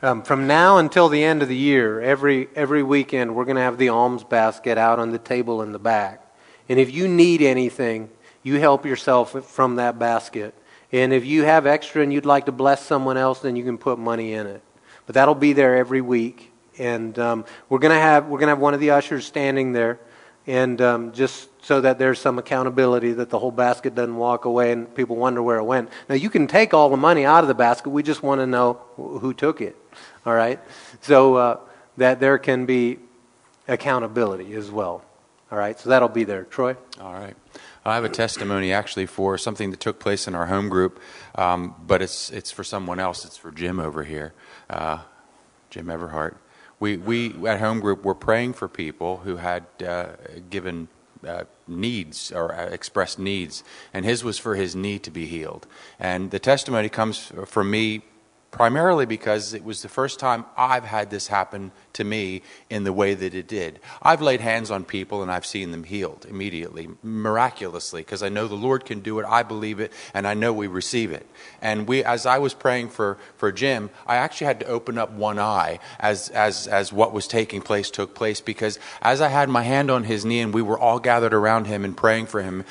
um, from now until the end of the year, every, every weekend, we're going to have the alms basket out on the table in the back. And if you need anything, you help yourself from that basket. And if you have extra and you'd like to bless someone else, then you can put money in it. But that'll be there every week. And um, we're going to have we're going to have one of the ushers standing there, and um, just so that there's some accountability that the whole basket doesn't walk away and people wonder where it went. Now you can take all the money out of the basket. We just want to know who took it. All right, so uh, that there can be accountability as well. All right, so that'll be there. Troy. All right. I have a testimony actually for something that took place in our home group, um, but it's it's for someone else. It's for Jim over here, uh, Jim Everhart. We we at home group were praying for people who had uh, given uh, needs or uh, expressed needs, and his was for his knee to be healed. And the testimony comes from me primarily because it was the first time I've had this happen to me in the way that it did. I've laid hands on people and I've seen them healed immediately, miraculously, because I know the Lord can do it, I believe it, and I know we receive it. And we, as I was praying for, for Jim, I actually had to open up one eye as, as, as what was taking place took place, because as I had my hand on his knee and we were all gathered around him and praying for him,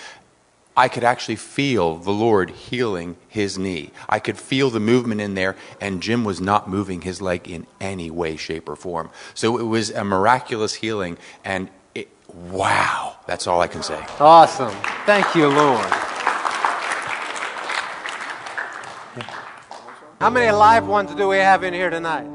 I could actually feel the Lord healing his knee. I could feel the movement in there, and Jim was not moving his leg in any way, shape, or form. So it was a miraculous healing, and it, wow, that's all I can say. Awesome. Thank you, Lord. How many live ones do we have in here tonight?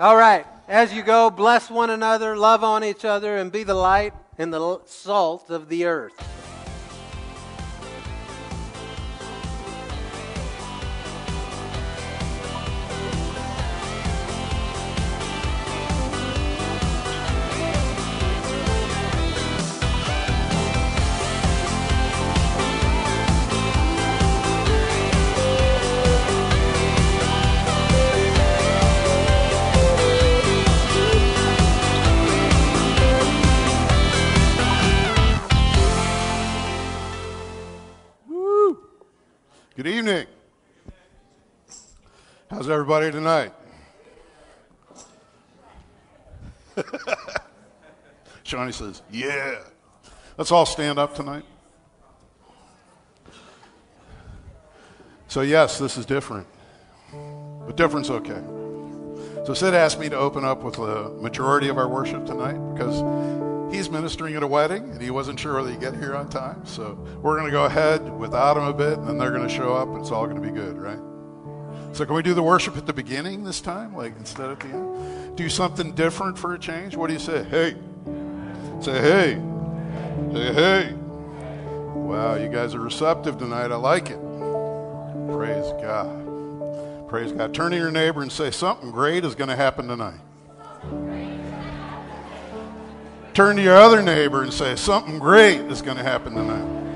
All right. As you go, bless one another, love on each other, and be the light and the salt of the earth. How's everybody tonight? Shawnee says, Yeah. Let's all stand up tonight. So, yes, this is different, but different's okay. So, Sid asked me to open up with the majority of our worship tonight because he's ministering at a wedding and he wasn't sure whether he'd get here on time. So we're going to go ahead without him a bit and then they're going to show up and it's all going to be good, right? So can we do the worship at the beginning this time, like instead at the end? Do something different for a change? What do you say? Hey. Say hey. Say hey. Wow, you guys are receptive tonight. I like it. Praise God. Praise God. Turn to your neighbor and say, something great is going to happen tonight. Turn to your other neighbor and say, Something great is going to happen tonight.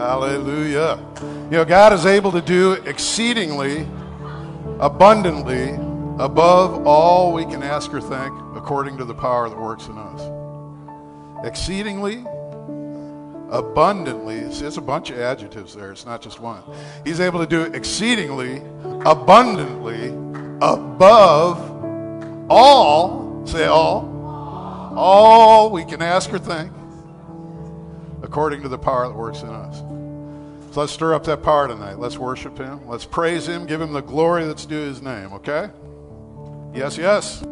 Hallelujah. You know, God is able to do exceedingly, abundantly, above all we can ask or think, according to the power that works in us. Exceedingly, abundantly, see, it's a bunch of adjectives there, it's not just one. He's able to do exceedingly, abundantly, above all, say all, all we can ask or think according to the power that works in us. So let's stir up that power tonight. Let's worship Him. Let's praise Him. Give Him the glory that's due His name, okay? Yes, yes.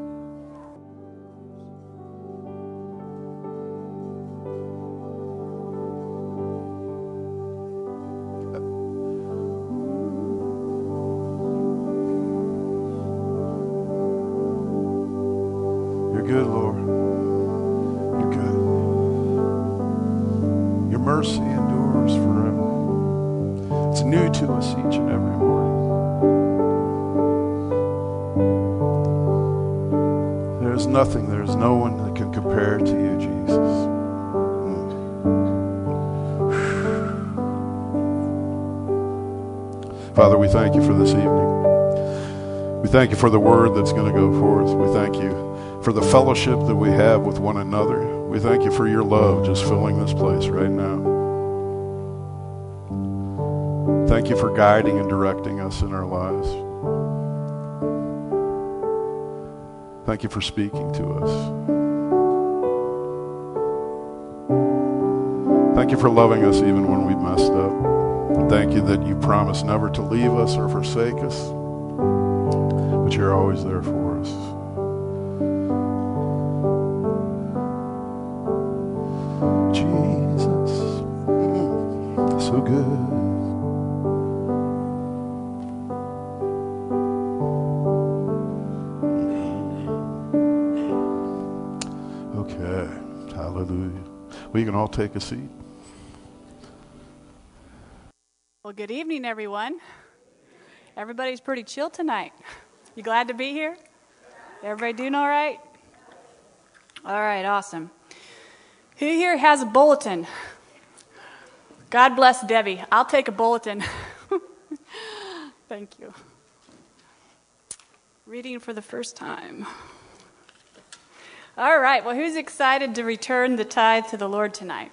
Thank you for the word that's going to go forth. We thank you for the fellowship that we have with one another. We thank you for your love just filling this place right now. Thank you for guiding and directing us in our lives. Thank you for speaking to us. Thank you for loving us even when we've messed up. Thank you that you promise never to leave us or forsake us, but you're always there for us. Jesus, so good. Okay, hallelujah. We can all take a seat. Well, good evening, everyone. Everybody's pretty chill tonight. You glad to be here? Everybody doing all right? All right, awesome. Who here has a bulletin? God bless Debbie. I'll take a bulletin. Thank you. Reading for the first time. All right, well, who's excited to return the tithe to the Lord tonight?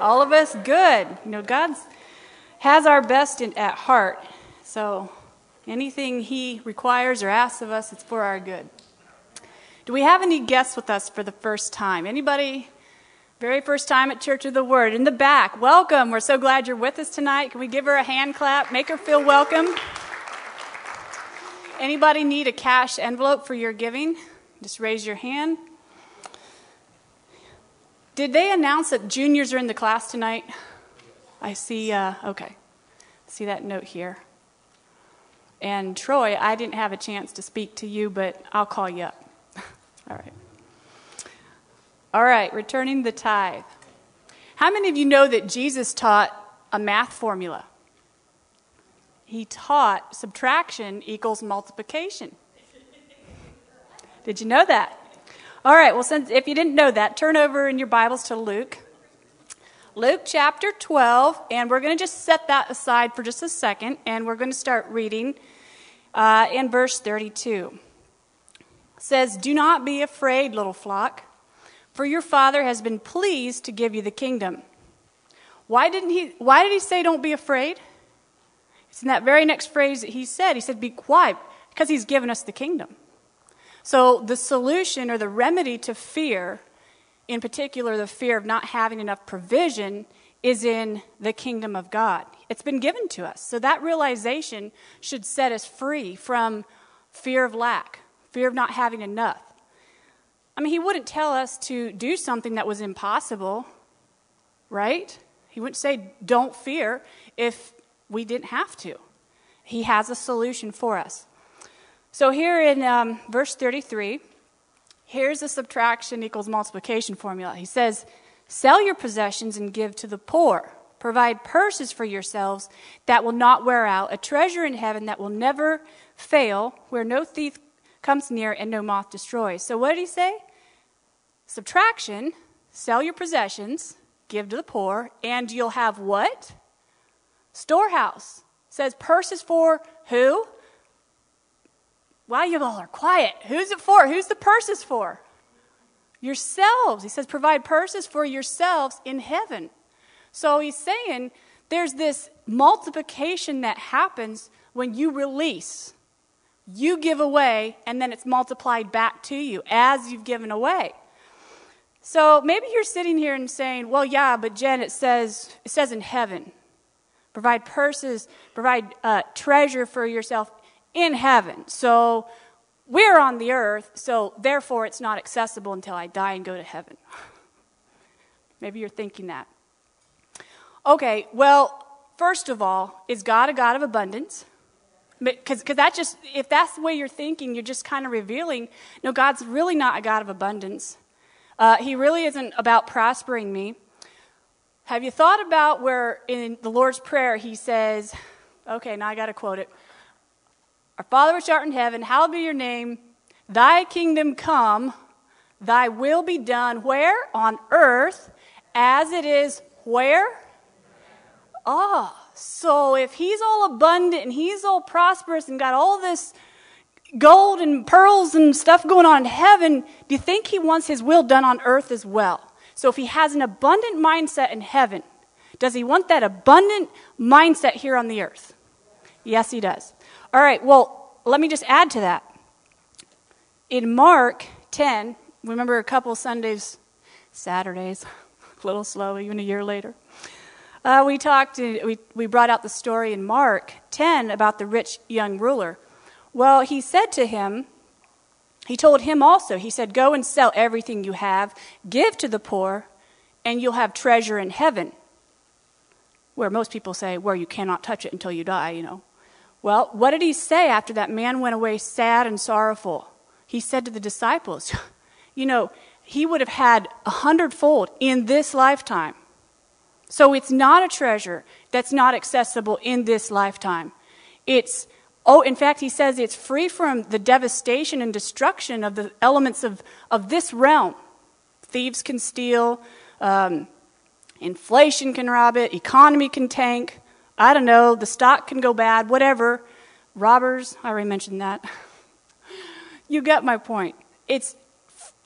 All of us? Good. You know, God's has our best in, at heart. So anything He requires or asks of us, it's for our good. Do we have any guests with us for the first time? Anybody? Very first time at Church of the Word. In the back, welcome. We're so glad you're with us tonight. Can we give her a hand clap? Make her feel welcome. Anybody need a cash envelope for your giving? Just raise your hand. Did they announce that juniors are in the class tonight? I see, uh, okay. See that note here. And Troy, I didn't have a chance to speak to you, but I'll call you up. All right. All right, returning the tithe. How many of you know that Jesus taught a math formula? He taught subtraction equals multiplication. Did you know that? All right, well, since if you didn't know that, turn over in your Bibles to Luke. Luke chapter 12, and we're going to just set that aside for just a second, and we're going to start reading uh, in verse 32. It says, Do not be afraid, little flock, for your Father has been pleased to give you the kingdom. Why, didn't he, why did he say, Don't be afraid? It's in that very next phrase that he said. He said, Be quiet, because he's given us the kingdom. So, the solution or the remedy to fear, in particular the fear of not having enough provision, is in the kingdom of God. It's been given to us. So, that realization should set us free from fear of lack, fear of not having enough. I mean, he wouldn't tell us to do something that was impossible, right? He wouldn't say, don't fear, if we didn't have to. He has a solution for us. So, here in um, verse 33, here's the subtraction equals multiplication formula. He says, Sell your possessions and give to the poor. Provide purses for yourselves that will not wear out, a treasure in heaven that will never fail, where no thief comes near and no moth destroys. So, what did he say? Subtraction, sell your possessions, give to the poor, and you'll have what? Storehouse. Says purses for who? Wow, you all are quiet. Who's it for? Who's the purses for? Yourselves. He says, provide purses for yourselves in heaven. So he's saying there's this multiplication that happens when you release. You give away, and then it's multiplied back to you as you've given away. So maybe you're sitting here and saying, well, yeah, but Jen, it says, it says in heaven. Provide purses, provide uh, treasure for yourself in heaven. So we're on the earth, so therefore it's not accessible until I die and go to heaven. Maybe you're thinking that. Okay, well, first of all, is God a God of abundance? Because that just, if that's the way you're thinking, you're just kind of revealing, no, God's really not a God of abundance. Uh, he really isn't about prospering me. Have you thought about where in the Lord's Prayer he says, okay, now I got to quote it. Our Father which art in heaven, hallowed be your name. Thy kingdom come, thy will be done where? On earth, as it is where? Ah, oh, so if he's all abundant and he's all prosperous and got all this gold and pearls and stuff going on in heaven, do you think he wants his will done on earth as well? So if he has an abundant mindset in heaven, does he want that abundant mindset here on the earth? Yes, he does. All right, well, let me just add to that. In Mark 10, remember a couple Sundays, Saturdays, a little slow, even a year later. Uh, we talked, we, we brought out the story in Mark 10 about the rich young ruler. Well, he said to him, he told him also, he said, Go and sell everything you have, give to the poor, and you'll have treasure in heaven. Where most people say, where you cannot touch it until you die, you know. Well, what did he say after that man went away sad and sorrowful? He said to the disciples, You know, he would have had a hundredfold in this lifetime. So it's not a treasure that's not accessible in this lifetime. It's, oh, in fact, he says it's free from the devastation and destruction of the elements of, of this realm. Thieves can steal, um, inflation can rob it, economy can tank. I don't know, the stock can go bad, whatever. Robbers, I already mentioned that. you get my point. It's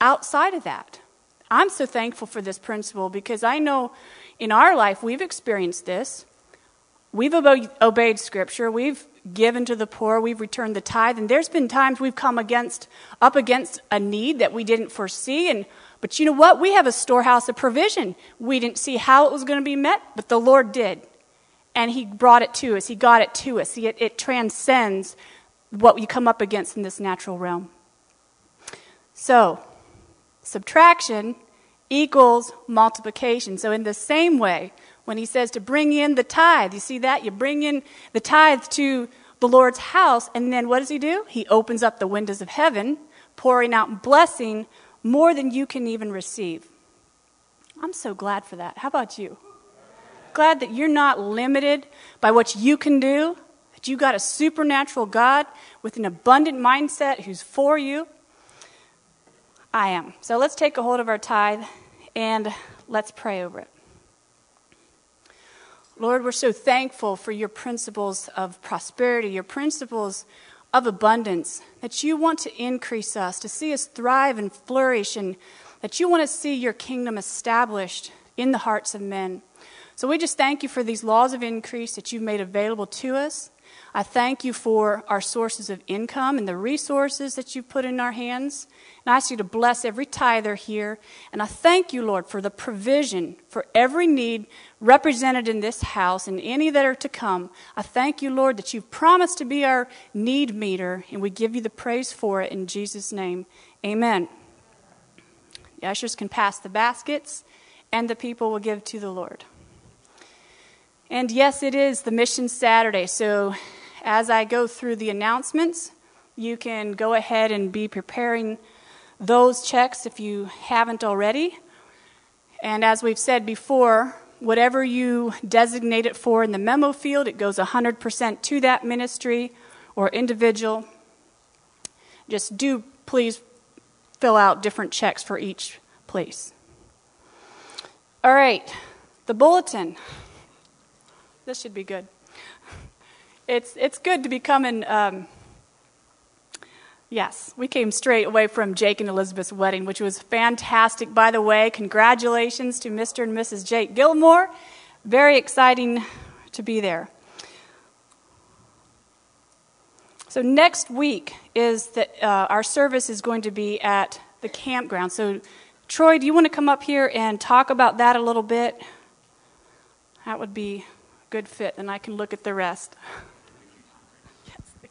outside of that. I'm so thankful for this principle because I know in our life, we've experienced this. We've obeyed Scripture. We've given to the poor. We've returned the tithe. And there's been times we've come against, up against a need that we didn't foresee. And, but you know what? We have a storehouse of provision. We didn't see how it was going to be met, but the Lord did. And He brought it to us. He got it to us. It, it transcends what we come up against in this natural realm. So, subtraction equals multiplication. So, in the same way, when he says to bring in the tithe, you see that? You bring in the tithe to the Lord's house, and then what does he do? He opens up the windows of heaven, pouring out blessing more than you can even receive. I'm so glad for that. How about you? Glad that you're not limited by what you can do, that you got a supernatural God with an abundant mindset who's for you. I am. So let's take a hold of our tithe and let's pray over it. Lord, we're so thankful for your principles of prosperity, your principles of abundance, that you want to increase us, to see us thrive and flourish, and that you want to see your kingdom established in the hearts of men. So we just thank you for these laws of increase that you've made available to us. I thank you for our sources of income and the resources that you've put in our hands. And I ask you to bless every tither here. And I thank you, Lord, for the provision for every need represented in this house and any that are to come. I thank you, Lord, that you've promised to be our need meter, and we give you the praise for it in Jesus' name. Amen. The ushers can pass the baskets, and the people will give to the Lord. And yes, it is the Mission Saturday. So as I go through the announcements, you can go ahead and be preparing those checks if you haven't already. And as we've said before, whatever you designate it for in the memo field, it goes 100% to that ministry or individual. Just do please fill out different checks for each place. All right, the bulletin. This should be good. It's, it's good to be coming. Um, yes, we came straight away from Jake and Elizabeth's wedding, which was fantastic. By the way, congratulations to Mr. and Mrs. Jake Gilmore. Very exciting to be there. So next week is that uh, our service is going to be at the campground. So Troy, do you want to come up here and talk about that a little bit? That would be good fit, and I can look at the rest. yes,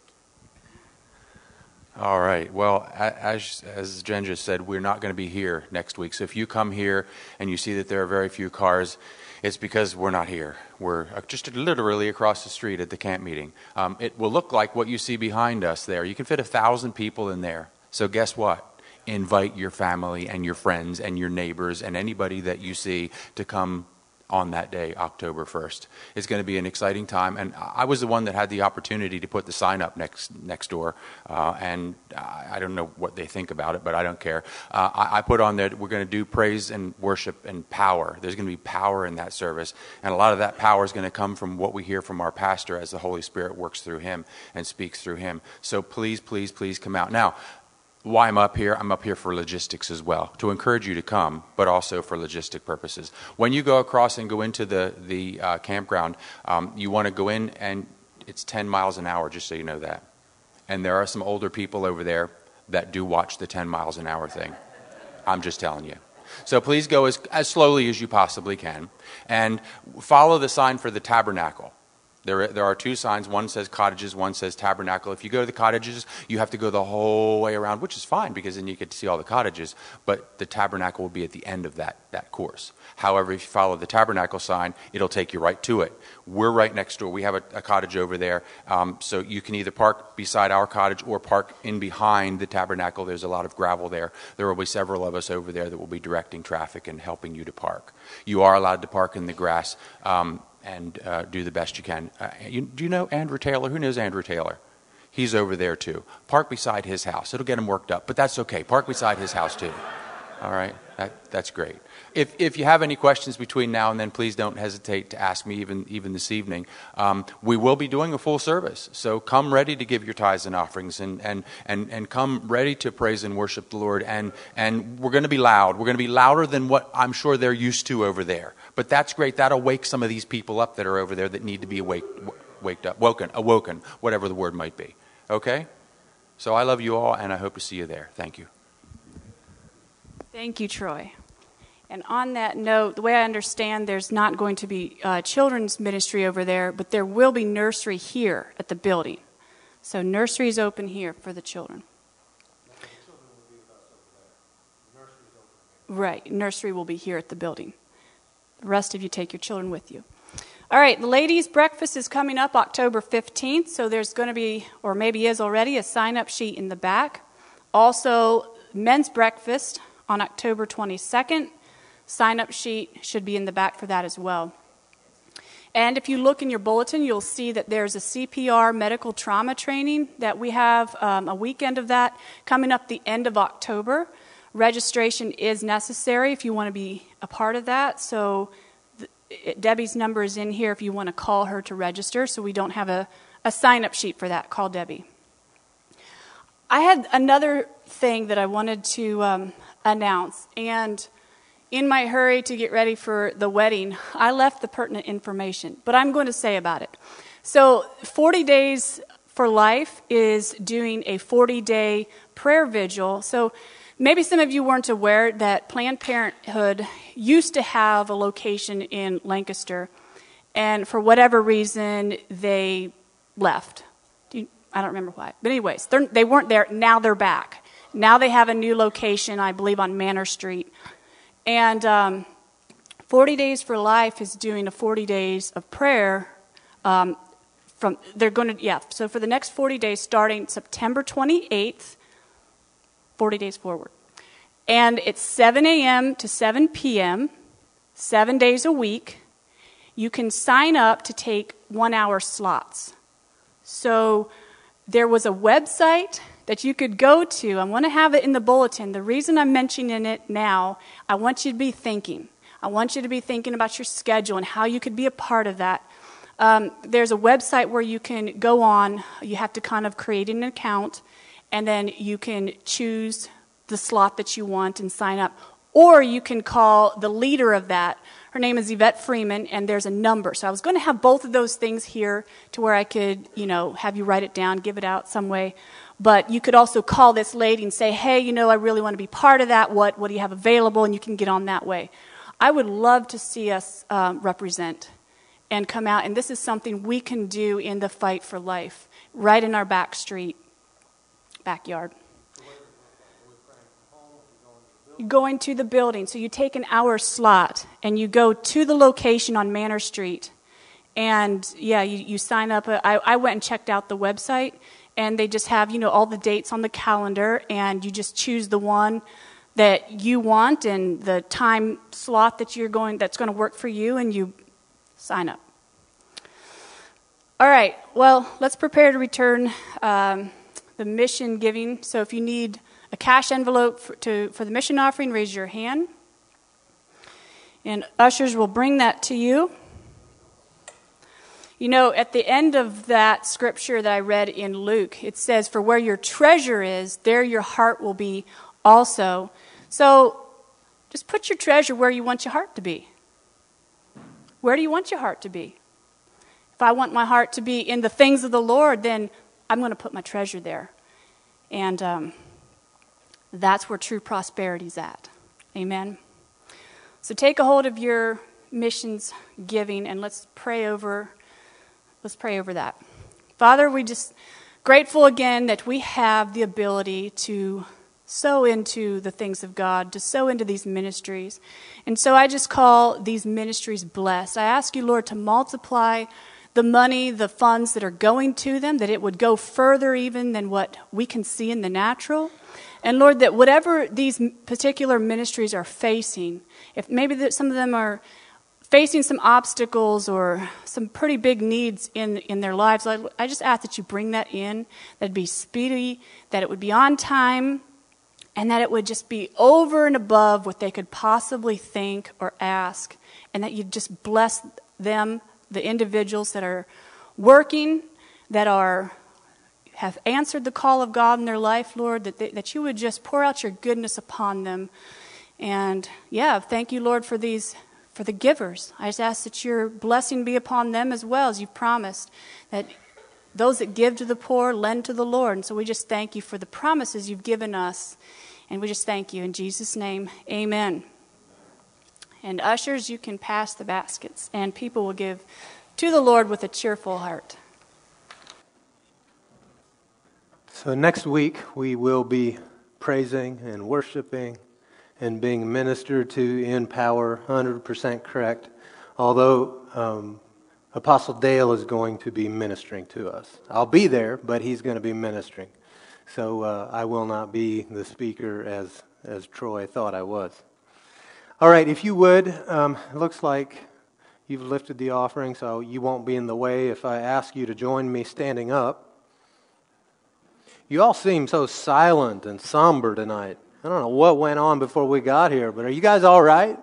All right. Well, as, as Jen just said, we're not going to be here next week. So if you come here and you see that there are very few cars, it's because we're not here. We're uh, just literally across the street at the camp meeting. Um, it will look like what you see behind us there. You can fit a thousand people in there. So guess what? Invite your family and your friends and your neighbors and anybody that you see to come on that day, October 1st. It's going to be an exciting time. And I was the one that had the opportunity to put the sign up next, next door. Uh, and I don't know what they think about it, but I don't care. Uh, I, I, put on there we're going to do praise and worship and power. There's going to be power in that service. And a lot of that power is going to come from what we hear from our pastor as the Holy Spirit works through him and speaks through him. So please, please, please come out. Now, why I'm up here, I'm up here for logistics as well, to encourage you to come, but also for logistic purposes. When you go across and go into the, the uh, campground, um, you want to go in and it's 10 miles an hour, just so you know that. And there are some older people over there that do watch the 10 miles an hour thing. I'm just telling you. So please go as, as slowly as you possibly can and follow the sign for the tabernacle. There, there are two signs. One says cottages, one says tabernacle. If you go to the cottages, you have to go the whole way around, which is fine because then you get to see all the cottages. But the tabernacle will be at the end of that, that course. However, if you follow the tabernacle sign, it'll take you right to it. We're right next door. We have a, a cottage over there. Um, so you can either park beside our cottage or park in behind the tabernacle. There's a lot of gravel there. There will be several of us over there that will be directing traffic and helping you to park. You are allowed to park in the grass. Um, and uh, do the best you can. Uh, you, do you know Andrew Taylor? Who knows Andrew Taylor? He's over there too. Park beside his house. It'll get him worked up, but that's okay. Park beside his house too. All right, that, that's great. If, if you have any questions between now and then, please don't hesitate to ask me, even, even this evening. Um, we will be doing a full service, so come ready to give your tithes and offerings and, and, and, and come ready to praise and worship the Lord. And, and we're going to be loud. We're going to be louder than what I'm sure they're used to over there. But that's great. That'll wake some of these people up that are over there that need to be awake, waked up, woken, awoken, whatever the word might be. Okay? So I love you all, and I hope to see you there. Thank you. Thank you, Troy. And on that note, the way I understand, there's not going to be uh, children's ministry over there, but there will be nursery here at the building. So nursery is open here for the children. Right, nursery will be here at the building. The rest of you take your children with you. All right, the ladies' breakfast is coming up October 15th, so there's going to be, or maybe is already, a sign up sheet in the back. Also, men's breakfast on October 22nd. Sign up sheet should be in the back for that as well. And if you look in your bulletin, you'll see that there's a CPR medical trauma training that we have um, a weekend of that coming up the end of October. Registration is necessary if you want to be a part of that. So the, Debbie's number is in here if you want to call her to register. So we don't have a, a sign up sheet for that. Call Debbie. I had another thing that I wanted to um, announce. And in my hurry to get ready for the wedding, I left the pertinent information, but I'm going to say about it. So, 40 Days for Life is doing a 40 day prayer vigil. So, maybe some of you weren't aware that Planned Parenthood used to have a location in Lancaster, and for whatever reason, they left. I don't remember why. But, anyways, they weren't there. Now they're back. Now they have a new location, I believe, on Manor Street. And um, 40 Days for Life is doing a 40 days of prayer. Um, from they're going to yeah. So for the next 40 days, starting September 28th, 40 days forward, and it's 7 a.m. to 7 p.m. Seven days a week. You can sign up to take one-hour slots. So there was a website that you could go to. I want to have it in the bulletin. The reason I'm mentioning it now, I want you to be thinking. I want you to be thinking about your schedule and how you could be a part of that. Um, there's a website where you can go on. You have to kind of create an account, and then you can choose the slot that you want and sign up. Or you can call the leader of that. Her name is Yvette Freeman, and there's a number. So I was going to have both of those things here to where I could, you know, have you write it down, give it out some way. But you could also call this lady and say, hey, you know, I really want to be part of that. What, what do you have available? And you can get on that way. I would love to see us um, represent and come out. And this is something we can do in the fight for life, right in our back street, backyard. Going to the building. So you take an hour slot and you go to the location on Manor Street. And yeah, you, you sign up. I, I went and checked out the website and they just have you know all the dates on the calendar and you just choose the one that you want and the time slot that you're going that's going to work for you and you sign up all right well let's prepare to return um, the mission giving so if you need a cash envelope for, to, for the mission offering raise your hand and ushers will bring that to you you know, at the end of that scripture that I read in Luke, it says, For where your treasure is, there your heart will be also. So just put your treasure where you want your heart to be. Where do you want your heart to be? If I want my heart to be in the things of the Lord, then I'm going to put my treasure there. And um, that's where true prosperity is at. Amen. So take a hold of your missions giving and let's pray over let's pray over that. Father, we just grateful again that we have the ability to sow into the things of God, to sow into these ministries. And so I just call these ministries blessed. I ask you, Lord, to multiply the money, the funds that are going to them, that it would go further even than what we can see in the natural. And Lord, that whatever these particular ministries are facing, if maybe some of them are facing some obstacles or some pretty big needs in, in their lives, I, I just ask that you bring that in, that it be speedy, that it would be on time, and that it would just be over and above what they could possibly think or ask, and that you'd just bless them, the individuals that are working, that are have answered the call of God in their life, Lord, that, they, that you would just pour out your goodness upon them. And yeah, thank you, Lord, for these, for the givers. I just ask that your blessing be upon them as well, as you've promised, that those that give to the poor lend to the Lord. And so we just thank you for the promises you've given us. And we just thank you in Jesus' name. Amen. And ushers, you can pass the baskets, and people will give to the Lord with a cheerful heart. So, next week we will be praising and worshiping and being ministered to in power, 100% correct. Although um, Apostle Dale is going to be ministering to us. I'll be there, but he's going to be ministering. So, uh, I will not be the speaker as, as Troy thought I was. All right, if you would, um, it looks like you've lifted the offering, so you won't be in the way if I ask you to join me standing up. You all seem so silent and somber tonight. I don't know what went on before we got here, but are you guys all right?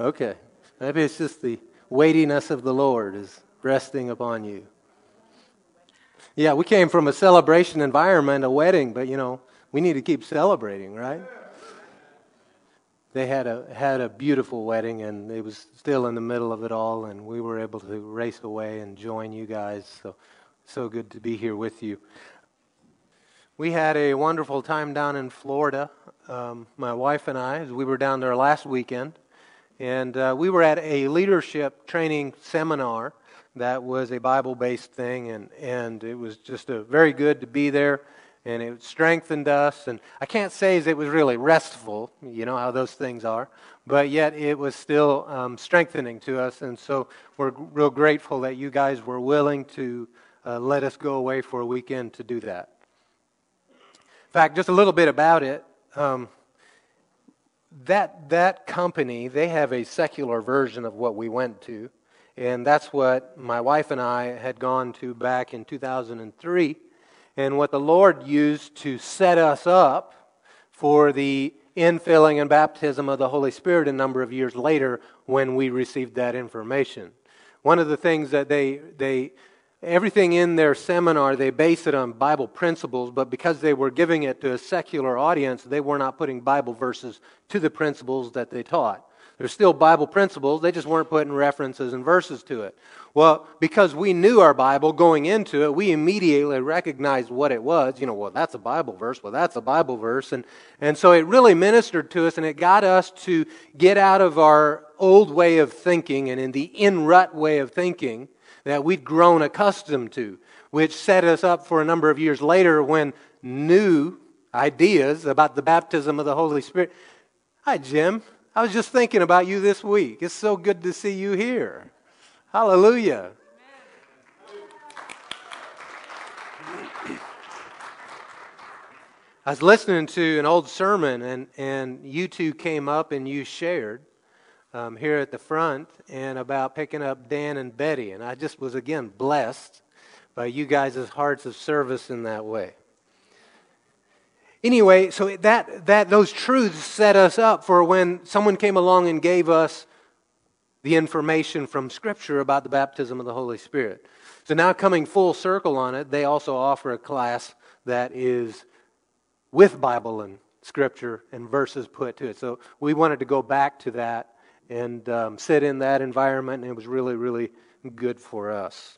Okay. Maybe it's just the weightiness of the Lord is resting upon you. Yeah, we came from a celebration environment, a wedding, but you know, we need to keep celebrating, right? They had a had a beautiful wedding and it was still in the middle of it all and we were able to race away and join you guys. So so good to be here with you. We had a wonderful time down in Florida, um, my wife and I, as we were down there last weekend. And uh, we were at a leadership training seminar that was a Bible based thing, and, and it was just a, very good to be there. And it strengthened us. And I can't say it was really restful, you know how those things are, but yet it was still um, strengthening to us. And so we're real grateful that you guys were willing to uh, let us go away for a weekend to do that In fact, just a little bit about it. Um, that that company they have a secular version of what we went to, and that's what my wife and I had gone to back in 2003, and what the Lord used to set us up for the infilling and baptism of the Holy Spirit a number of years later when we received that information. One of the things that they they everything in their seminar, they base it on Bible principles, but because they were giving it to a secular audience, they were not putting Bible verses to the principles that they taught. There's still Bible principles, they just weren't putting references and verses to it. Well, because we knew our Bible going into it, we immediately recognized what it was. You know, well, that's a Bible verse. Well, that's a Bible verse. And, and so it really ministered to us and it got us to get out of our old way of thinking and in the in rut way of thinking that we'd grown accustomed to, which set us up for a number of years later when new ideas about the baptism of the Holy Spirit. Hi, Jim. I was just thinking about you this week. It's so good to see you here. Hallelujah. I was listening to an old sermon, and, and you two came up and you shared um, here at the front and about picking up Dan and Betty. And I just was, again, blessed by you guys' hearts of service in that way. Anyway, so that, that those truths set us up for when someone came along and gave us the information from Scripture about the baptism of the Holy Spirit. So now, coming full circle on it, they also offer a class that is with Bible and Scripture and verses put to it. So we wanted to go back to that and um, sit in that environment, and it was really, really good for us.